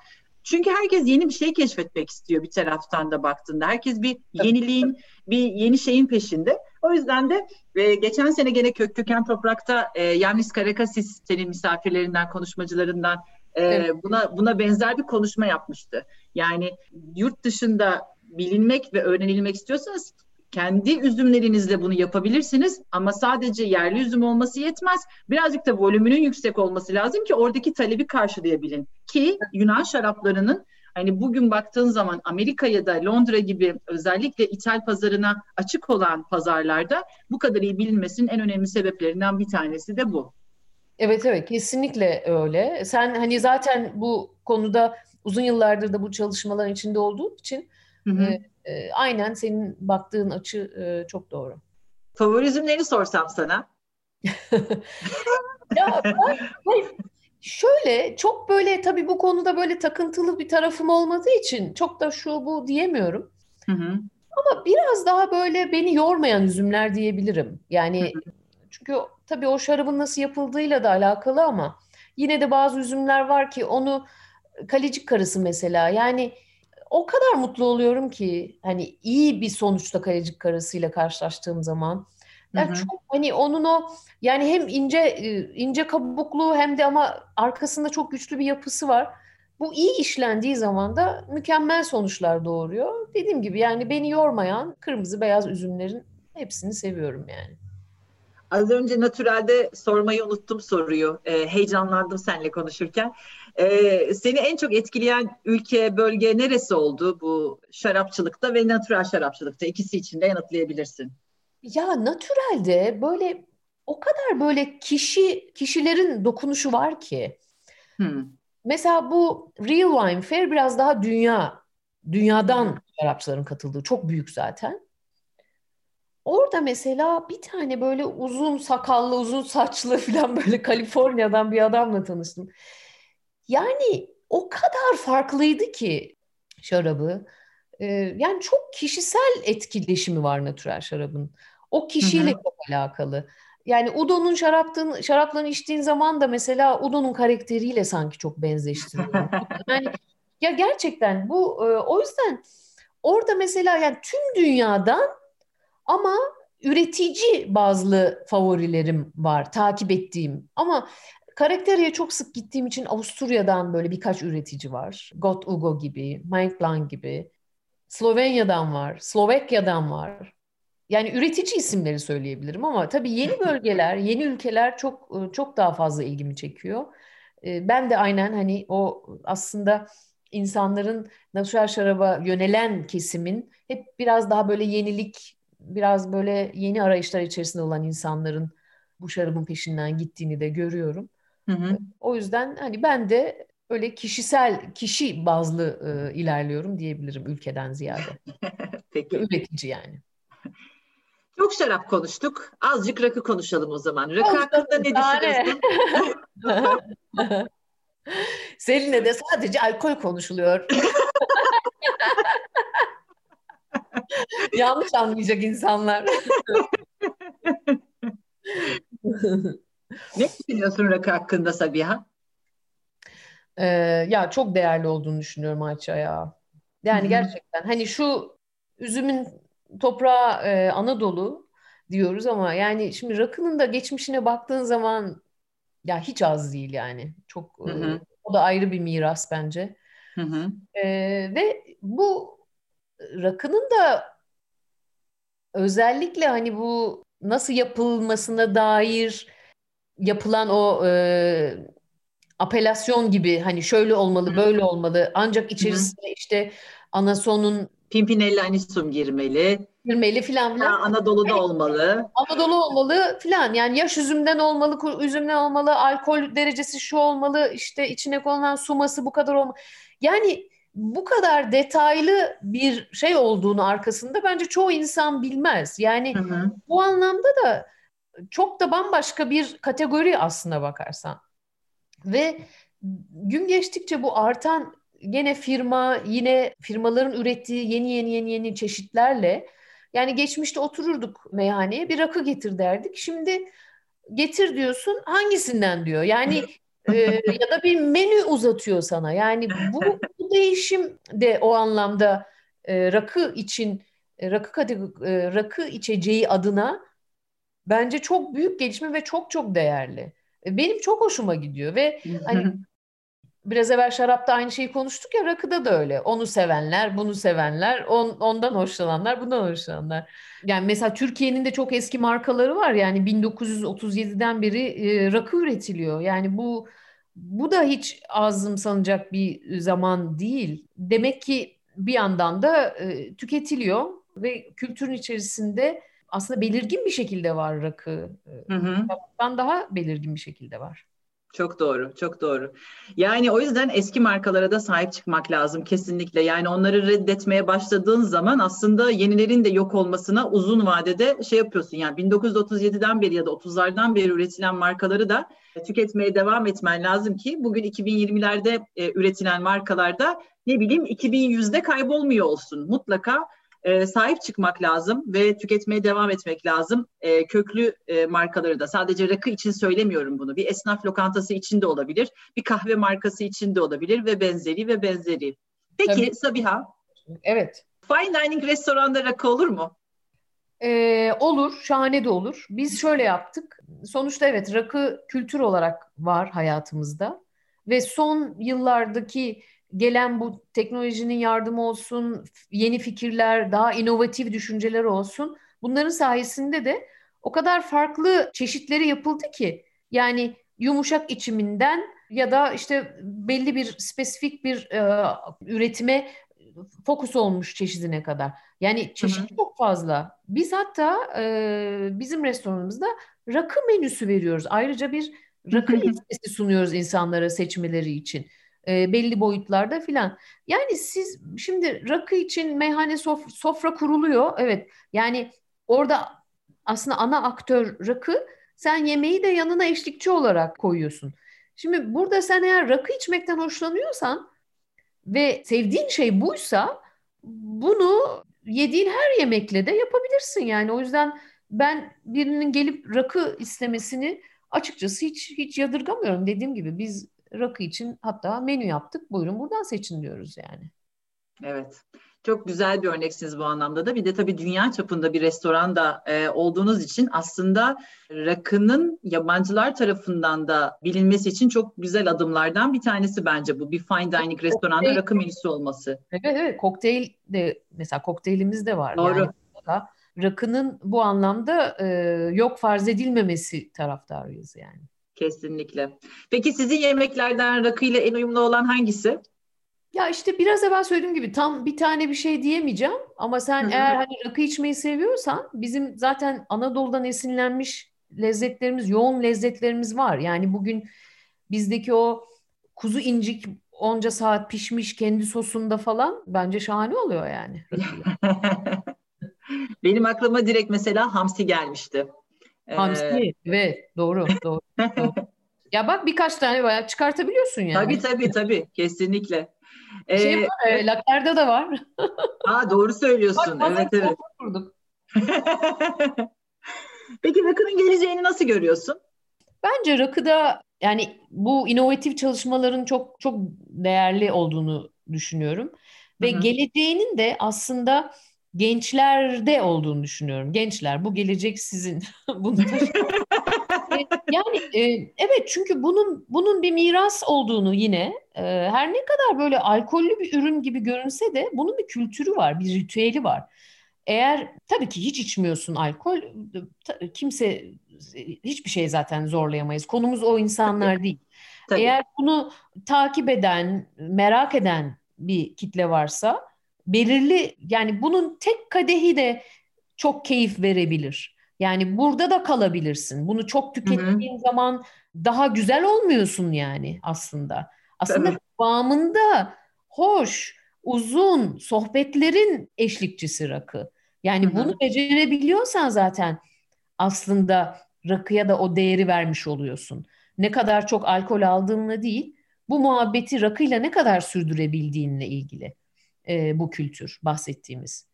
Çünkü herkes yeni bir şey keşfetmek istiyor bir taraftan da baktığında. Herkes bir yeniliğin, bir yeni şeyin peşinde. O yüzden de e, geçen sene gene Kök Köken Toprak'ta e, Yannis Karakasis senin misafirlerinden, konuşmacılarından e, evet. buna buna benzer bir konuşma yapmıştı. Yani yurt dışında bilinmek ve öğrenilmek istiyorsanız kendi üzümlerinizle bunu yapabilirsiniz ama sadece yerli üzüm olması yetmez. Birazcık da volümünün yüksek olması lazım ki oradaki talebi karşılayabilin. Ki Yunan şaraplarının hani bugün baktığın zaman Amerika ya da Londra gibi özellikle ithal pazarına açık olan pazarlarda bu kadar iyi bilinmesinin en önemli sebeplerinden bir tanesi de bu. Evet evet kesinlikle öyle. Sen hani zaten bu konuda uzun yıllardır da bu çalışmaların içinde olduğun için hı hı. E, e, aynen senin baktığın açı e, çok doğru. Favorizmleri sorsam sana. ya ben, hayır, şöyle çok böyle tabii bu konuda böyle takıntılı bir tarafım olmadığı için çok da şu bu diyemiyorum. Hı hı. Ama biraz daha böyle beni yormayan üzümler diyebilirim. Yani hı hı. çünkü tabii o şarabın nasıl yapıldığıyla da alakalı ama yine de bazı üzümler var ki onu kalecik karısı mesela yani o kadar mutlu oluyorum ki hani iyi bir sonuçta Kayacık Karası'yla karşılaştığım zaman. Yani hı hı. çok hani onun o yani hem ince e, ince kabuklu hem de ama arkasında çok güçlü bir yapısı var. Bu iyi işlendiği zaman da mükemmel sonuçlar doğuruyor. Dediğim gibi yani beni yormayan kırmızı beyaz üzümlerin hepsini seviyorum yani. Az önce natürelde sormayı unuttum soruyu. E, heyecanlandım seninle konuşurken. E, seni en çok etkileyen ülke, bölge neresi oldu bu şarapçılıkta ve natürel şarapçılıkta? İkisi için de yanıtlayabilirsin. Ya natürelde böyle o kadar böyle kişi kişilerin dokunuşu var ki. Hmm. Mesela bu Real Wine Fair biraz daha dünya, dünyadan hmm. şarapçıların katıldığı çok büyük zaten. Orada mesela bir tane böyle uzun sakallı, uzun saçlı falan böyle Kaliforniya'dan bir adamla tanıştım. Yani o kadar farklıydı ki şarabı. Ee, yani çok kişisel etkileşimi var natürel şarabın. O kişiyle çok alakalı. Yani Udo'nun şaraptığın, şaraplarını içtiğin zaman da mesela Udo'nun karakteriyle sanki çok benzeştiriyor. yani ya gerçekten bu e, o yüzden orada mesela yani tüm dünyadan ama üretici bazlı favorilerim var, takip ettiğim. Ama Karakteriye çok sık gittiğim için Avusturya'dan böyle birkaç üretici var. Got Ugo gibi, Mike gibi. Slovenya'dan var, Slovekya'dan var. Yani üretici isimleri söyleyebilirim ama tabii yeni bölgeler, yeni ülkeler çok çok daha fazla ilgimi çekiyor. Ee, ben de aynen hani o aslında insanların natürel şaraba yönelen kesimin hep biraz daha böyle yenilik, biraz böyle yeni arayışlar içerisinde olan insanların bu şarabın peşinden gittiğini de görüyorum. Hı hı. O yüzden hani ben de öyle kişisel, kişi bazlı e, ilerliyorum diyebilirim ülkeden ziyade. Peki. Üretici yani. Çok şarap konuştuk. Azıcık rakı konuşalım o zaman. Rakı hakkında ne düşünüyorsun? Seninle de sadece alkol konuşuluyor. Yanlış anlayacak insanlar. Ne düşünüyorsun rakı hakkında Sabiha? Ee, ya çok değerli olduğunu düşünüyorum Ayça ya. Yani Hı-hı. gerçekten hani şu üzümün toprağı e, Anadolu diyoruz ama yani şimdi rakının da geçmişine baktığın zaman ya hiç az değil yani. Çok e, o da ayrı bir miras bence. E, ve bu rakının da özellikle hani bu nasıl yapılmasına dair yapılan o e, apelasyon gibi hani şöyle olmalı, böyle olmalı. Ancak içerisinde Hı-hı. işte Anason'un Pimpinella anisum girmeli. Girmeli filan filan. Anadolu'da yani, olmalı. Anadolu olmalı filan. Yani yaş üzümden olmalı, üzümden olmalı, alkol derecesi şu olmalı, işte içine konulan suması bu kadar olmalı. Yani bu kadar detaylı bir şey olduğunu arkasında bence çoğu insan bilmez. Yani hı hı. bu anlamda da çok da bambaşka bir kategori aslına bakarsan. Ve gün geçtikçe bu artan gene firma yine firmaların ürettiği yeni yeni yeni yeni çeşitlerle yani geçmişte otururduk meyhaneye bir rakı getir derdik. Şimdi getir diyorsun hangisinden diyor. Yani e, ya da bir menü uzatıyor sana. Yani bu, bu değişim de o anlamda e, rakı için e, rakı e, rakı içeceği adına bence çok büyük gelişme ve çok çok değerli. E, benim çok hoşuma gidiyor ve hani biraz evvel şarapta aynı şeyi konuştuk ya rakıda da öyle. Onu sevenler, bunu sevenler, on, ondan hoşlananlar, bundan hoşlananlar. Yani mesela Türkiye'nin de çok eski markaları var. Yani 1937'den beri e, rakı üretiliyor. Yani bu bu da hiç azımsanacak bir zaman değil. Demek ki bir yandan da e, tüketiliyor ve kültürün içerisinde aslında belirgin bir şekilde var rakı. Hı hı. daha belirgin bir şekilde var. Çok doğru, çok doğru. Yani o yüzden eski markalara da sahip çıkmak lazım kesinlikle. Yani onları reddetmeye başladığın zaman aslında yenilerin de yok olmasına uzun vadede şey yapıyorsun. Yani 1937'den beri ya da 30'lardan beri üretilen markaları da tüketmeye devam etmen lazım ki bugün 2020'lerde e, üretilen markalarda ne bileyim 2100'de kaybolmuyor olsun. Mutlaka e, sahip çıkmak lazım ve tüketmeye devam etmek lazım. E, köklü e, markaları da sadece rakı için söylemiyorum bunu. Bir esnaf lokantası için de olabilir, bir kahve markası için de olabilir ve benzeri ve benzeri. Peki Tabii. Sabiha, Evet. Fine dining restoranda rakı olur mu? Ee, olur, şahane de olur. Biz şöyle yaptık. Sonuçta evet rakı kültür olarak var hayatımızda. Ve son yıllardaki gelen bu teknolojinin yardımı olsun, yeni fikirler, daha inovatif düşünceler olsun. Bunların sayesinde de o kadar farklı çeşitleri yapıldı ki yani yumuşak içiminden ya da işte belli bir spesifik bir e, üretime fokus olmuş çeşidine kadar. Yani çeşit Hı-hı. çok fazla. Biz hatta e, bizim restoranımızda rakı menüsü veriyoruz. Ayrıca bir rakı listesi sunuyoruz insanlara seçmeleri için. E, belli boyutlarda filan. Yani siz şimdi rakı için meyhane sof- sofra kuruluyor. Evet. Yani orada aslında ana aktör rakı. Sen yemeği de yanına eşlikçi olarak koyuyorsun. Şimdi burada sen eğer rakı içmekten hoşlanıyorsan ve sevdiğin şey buysa bunu yediğin her yemekle de yapabilirsin yani. O yüzden ben birinin gelip rakı istemesini açıkçası hiç hiç yadırgamıyorum. Dediğim gibi biz rakı için hatta menü yaptık. Buyurun buradan seçin diyoruz yani. Evet. Çok güzel bir örneksiniz bu anlamda da. Bir de tabii dünya çapında bir restoranda e, olduğunuz için aslında rakının yabancılar tarafından da bilinmesi için çok güzel adımlardan bir tanesi bence bu. Bir fine dining restoranda kokteyl, rakı menüsü olması. Evet evet kokteyl de mesela kokteylimiz de var. Doğru. Yani rakının bu anlamda e, yok farz edilmemesi taraftarıyız yani. Kesinlikle. Peki sizin yemeklerden rakıyla en uyumlu olan hangisi? Ya işte biraz evvel söylediğim gibi tam bir tane bir şey diyemeyeceğim ama sen Hı-hı. eğer hani rakı içmeyi seviyorsan bizim zaten Anadolu'dan esinlenmiş lezzetlerimiz, yoğun lezzetlerimiz var. Yani bugün bizdeki o kuzu incik onca saat pişmiş kendi sosunda falan bence şahane oluyor yani. Benim aklıma direkt mesela hamsi gelmişti. Hamsi, ee... evet doğru, doğru, doğru. Ya bak birkaç tane bayağı çıkartabiliyorsun yani. Tabii tabii tabii kesinlikle. Ee, şey var, e, Laker'de de var. ha doğru söylüyorsun. Bak, evet evet. Kurduk. Peki rakının geleceğini nasıl görüyorsun? Bence rakıda yani bu inovatif çalışmaların çok çok değerli olduğunu düşünüyorum. Ve Hı-hı. geleceğinin de aslında gençlerde olduğunu düşünüyorum. Gençler bu gelecek sizin. Yani e, evet çünkü bunun bunun bir miras olduğunu yine e, her ne kadar böyle alkollü bir ürün gibi görünse de bunun bir kültürü var, bir ritüeli var. Eğer tabii ki hiç içmiyorsun alkol, kimse hiçbir şey zaten zorlayamayız. Konumuz o insanlar tabii. değil. Tabii. Eğer bunu takip eden, merak eden bir kitle varsa belirli yani bunun tek kadehi de çok keyif verebilir. Yani burada da kalabilirsin. Bunu çok tükettiğin Hı-hı. zaman daha güzel olmuyorsun yani aslında. Aslında Tabii. devamında hoş, uzun sohbetlerin eşlikçisi rakı. Yani Hı-hı. bunu becerebiliyorsan zaten aslında rakıya da o değeri vermiş oluyorsun. Ne kadar çok alkol aldığınla değil, bu muhabbeti rakıyla ne kadar sürdürebildiğinle ilgili e, bu kültür bahsettiğimiz.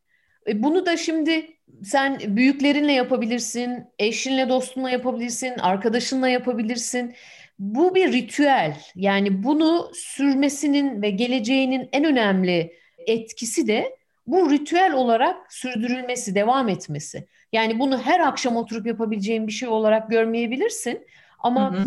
E, bunu da şimdi sen büyüklerinle yapabilirsin, eşinle, dostunla yapabilirsin, arkadaşınla yapabilirsin. Bu bir ritüel. Yani bunu sürmesinin ve geleceğinin en önemli etkisi de bu ritüel olarak sürdürülmesi, devam etmesi. Yani bunu her akşam oturup yapabileceğin bir şey olarak görmeyebilirsin. Ama hı hı.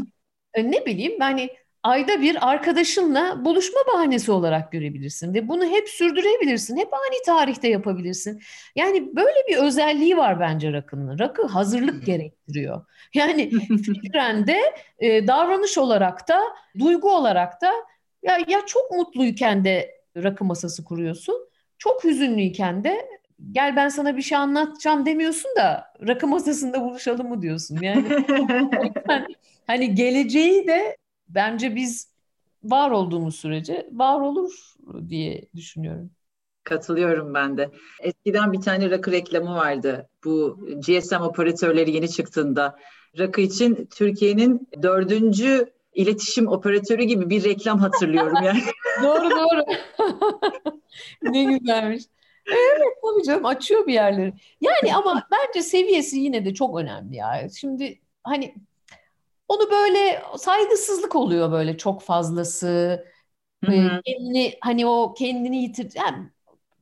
E, ne bileyim yani ayda bir arkadaşınla buluşma bahanesi olarak görebilirsin ve bunu hep sürdürebilirsin. Hep ani tarihte yapabilirsin. Yani böyle bir özelliği var bence rakının. Rakı hazırlık gerektiriyor. Yani fikren de e, davranış olarak da duygu olarak da ya, ya çok mutluyken de rakı masası kuruyorsun. Çok hüzünlüyken de gel ben sana bir şey anlatacağım demiyorsun da rakı masasında buluşalım mı diyorsun. Yani hani geleceği de bence biz var olduğumuz sürece var olur diye düşünüyorum. Katılıyorum ben de. Eskiden bir tane rakı reklamı vardı. Bu GSM operatörleri yeni çıktığında. Rakı için Türkiye'nin dördüncü iletişim operatörü gibi bir reklam hatırlıyorum yani. doğru doğru. ne güzelmiş. Evet tabii canım açıyor bir yerleri. Yani ama bence seviyesi yine de çok önemli ya. Şimdi hani onu böyle saygısızlık oluyor böyle çok fazlası. Hı hı. Kendini hani o kendini yitir yani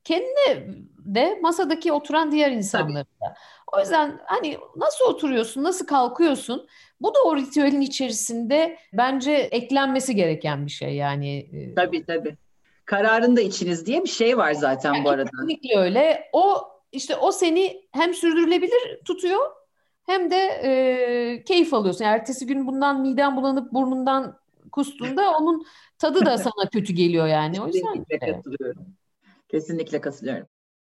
kendine de masadaki oturan diğer insanlara da. O yüzden hani nasıl oturuyorsun, nasıl kalkıyorsun? Bu da o ritüelin içerisinde bence eklenmesi gereken bir şey yani. E, tabii tabii. Kararın da içiniz diye bir şey var zaten yani bu arada. Kesinlikle öyle. O işte o seni hem sürdürülebilir tutuyor hem de e, keyif alıyorsun. Yani ertesi gün bundan miden bulanıp burnundan kustuğunda onun tadı da sana kötü geliyor yani. O yüzden Kesinlikle katılıyorum. Kesinlikle katılıyorum.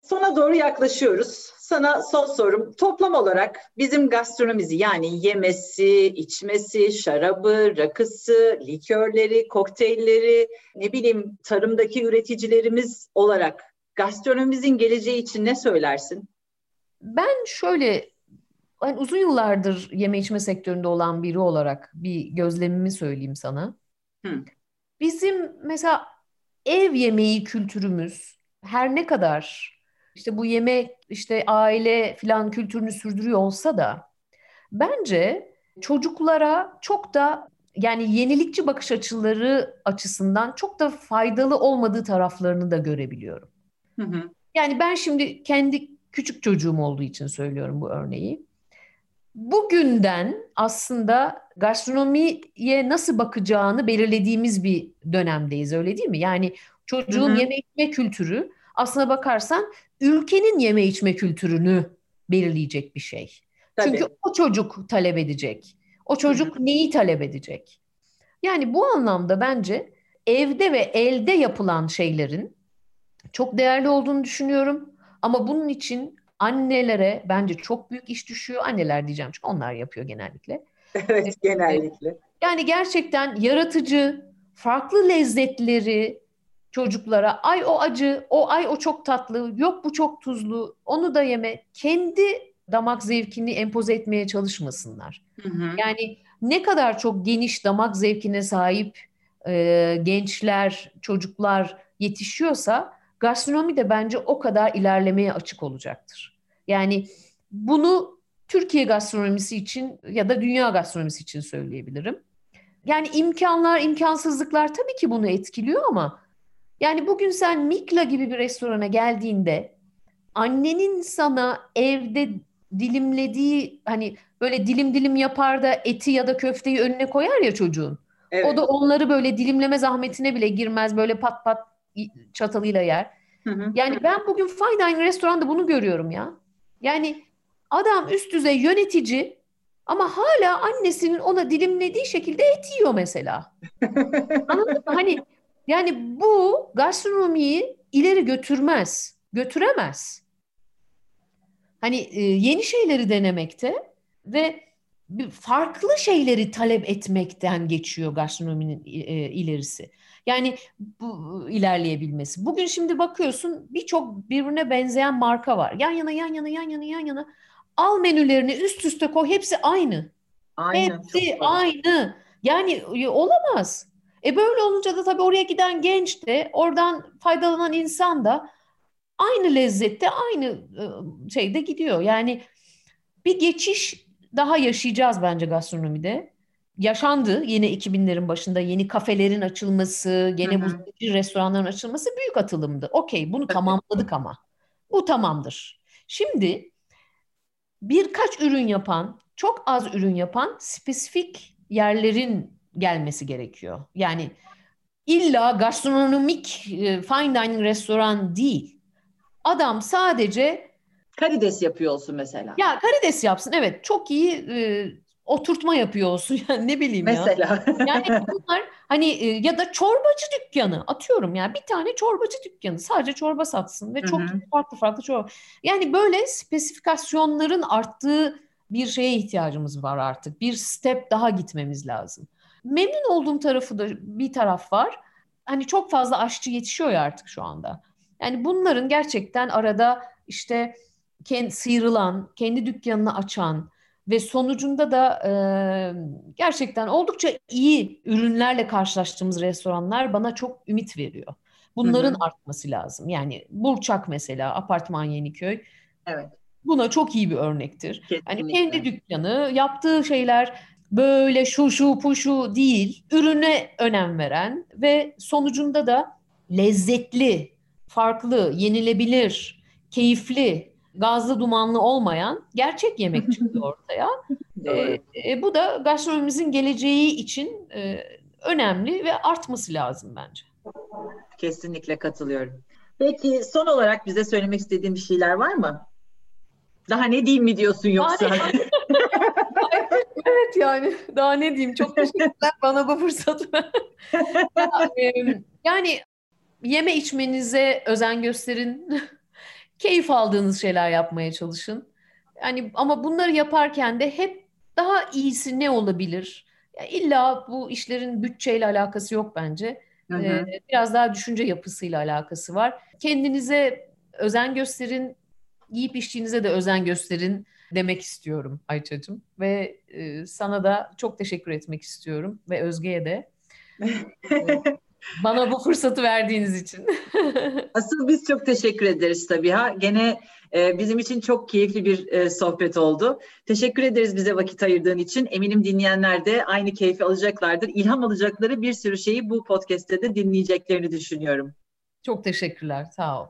Sona doğru yaklaşıyoruz. Sana son sorum. Toplam olarak bizim gastronomimizi yani yemesi, içmesi, şarabı, rakısı, likörleri, kokteylleri, ne bileyim tarımdaki üreticilerimiz olarak gastronomimizin geleceği için ne söylersin? Ben şöyle ben uzun yıllardır yeme içme sektöründe olan biri olarak bir gözlemimi söyleyeyim sana. Hı. Bizim mesela ev yemeği kültürümüz her ne kadar işte bu yemek işte aile filan kültürünü sürdürüyor olsa da bence çocuklara çok da yani yenilikçi bakış açıları açısından çok da faydalı olmadığı taraflarını da görebiliyorum. Hı hı. Yani ben şimdi kendi küçük çocuğum olduğu için söylüyorum bu örneği. Bugünden aslında gastronomiye nasıl bakacağını belirlediğimiz bir dönemdeyiz öyle değil mi? Yani çocuğun yeme içme kültürü aslına bakarsan ülkenin yeme içme kültürünü belirleyecek bir şey. Tabii. Çünkü o çocuk talep edecek. O çocuk Hı-hı. neyi talep edecek? Yani bu anlamda bence evde ve elde yapılan şeylerin çok değerli olduğunu düşünüyorum. Ama bunun için annelere bence çok büyük iş düşüyor. Anneler diyeceğim çünkü onlar yapıyor genellikle. Evet genellikle. Yani gerçekten yaratıcı, farklı lezzetleri çocuklara ay o acı, o ay o çok tatlı, yok bu çok tuzlu, onu da yeme. Kendi damak zevkini empoze etmeye çalışmasınlar. Hı hı. Yani ne kadar çok geniş damak zevkine sahip e, gençler, çocuklar yetişiyorsa gastronomi de bence o kadar ilerlemeye açık olacaktır. Yani bunu Türkiye gastronomisi için ya da dünya gastronomisi için söyleyebilirim. Yani imkanlar, imkansızlıklar tabii ki bunu etkiliyor ama yani bugün sen Mikla gibi bir restorana geldiğinde annenin sana evde dilimlediği hani böyle dilim dilim yapar da eti ya da köfteyi önüne koyar ya çocuğun. Evet. O da onları böyle dilimleme zahmetine bile girmez böyle pat pat çatalıyla yer. Hı hı. Yani ben bugün fine dining restoranda bunu görüyorum ya. Yani adam üst düzey yönetici ama hala annesinin ona dilimlediği şekilde et yiyor mesela. Anladın mı? Hani yani bu gastronomiyi ileri götürmez, götüremez. Hani e, yeni şeyleri denemekte ve farklı şeyleri talep etmekten geçiyor gastronominin e, ilerisi. Yani bu ilerleyebilmesi. Bugün şimdi bakıyorsun birçok birbirine benzeyen marka var. Yan yana yan yana yan yana yan yana. Al menülerini üst üste koy hepsi aynı. Aynı. Hepsi aynı. Yani e, olamaz. E böyle olunca da tabii oraya giden genç de oradan faydalanan insan da aynı lezzette aynı e, şeyde gidiyor. Yani bir geçiş daha yaşayacağız bence gastronomide. Yaşandı yine 2000'lerin başında yeni kafelerin açılması, gene bu restoranların açılması büyük atılımdı. Okey bunu tamamladık ama. Bu tamamdır. Şimdi birkaç ürün yapan, çok az ürün yapan spesifik yerlerin gelmesi gerekiyor. Yani illa gastronomik e, fine dining restoran değil. Adam sadece karides yapıyor olsun mesela. Ya karides yapsın evet çok iyi e, oturtma yapıyor olsun yani ne bileyim mesela. ya. Yani bunlar hani e, ya da çorbacı dükkanı atıyorum yani bir tane çorbacı dükkanı sadece çorba satsın ve çok Hı-hı. farklı farklı çorba. Yani böyle spesifikasyonların arttığı bir şeye ihtiyacımız var artık. Bir step daha gitmemiz lazım. Memnun olduğum tarafı da bir taraf var. Hani çok fazla aşçı yetişiyor ya artık şu anda. Yani bunların gerçekten arada işte kendi, sıyrılan, kendi dükkanını açan ve sonucunda da e, gerçekten oldukça iyi ürünlerle karşılaştığımız restoranlar bana çok ümit veriyor. Bunların hı hı. artması lazım. Yani Burçak mesela, Apartman Yeniköy. Evet. Buna çok iyi bir örnektir. Kesinlikle. Hani kendi dükkanı, yaptığı şeyler böyle şu şu puşu değil, ürüne önem veren ve sonucunda da lezzetli, farklı, yenilebilir, keyifli, gazlı dumanlı olmayan gerçek yemek çıktı ortaya. e, e, bu da gastronomimizin geleceği için e, önemli ve artması lazım bence. Kesinlikle katılıyorum. Peki son olarak bize söylemek istediğin bir şeyler var mı? Daha ne diyeyim mi diyorsun yoksa? evet yani daha ne diyeyim çok teşekkürler bana bu fırsatı. yani yeme içmenize özen gösterin. Keyif aldığınız şeyler yapmaya çalışın. Yani ama bunları yaparken de hep daha iyisi ne olabilir? Ya illa bu işlerin bütçeyle alakası yok bence. Hı hı. Ee, biraz daha düşünce yapısıyla alakası var. Kendinize özen gösterin, yiyip içtiğinize de özen gösterin demek istiyorum Ayça'cığım. Ve e, sana da çok teşekkür etmek istiyorum ve Özge'ye de. Bana bu fırsatı verdiğiniz için. Asıl biz çok teşekkür ederiz tabii ha. Gene e, bizim için çok keyifli bir e, sohbet oldu. Teşekkür ederiz bize vakit ayırdığın için. Eminim dinleyenler de aynı keyfi alacaklardır. İlham alacakları bir sürü şeyi bu podcast'te de dinleyeceklerini düşünüyorum. Çok teşekkürler. Sağ ol.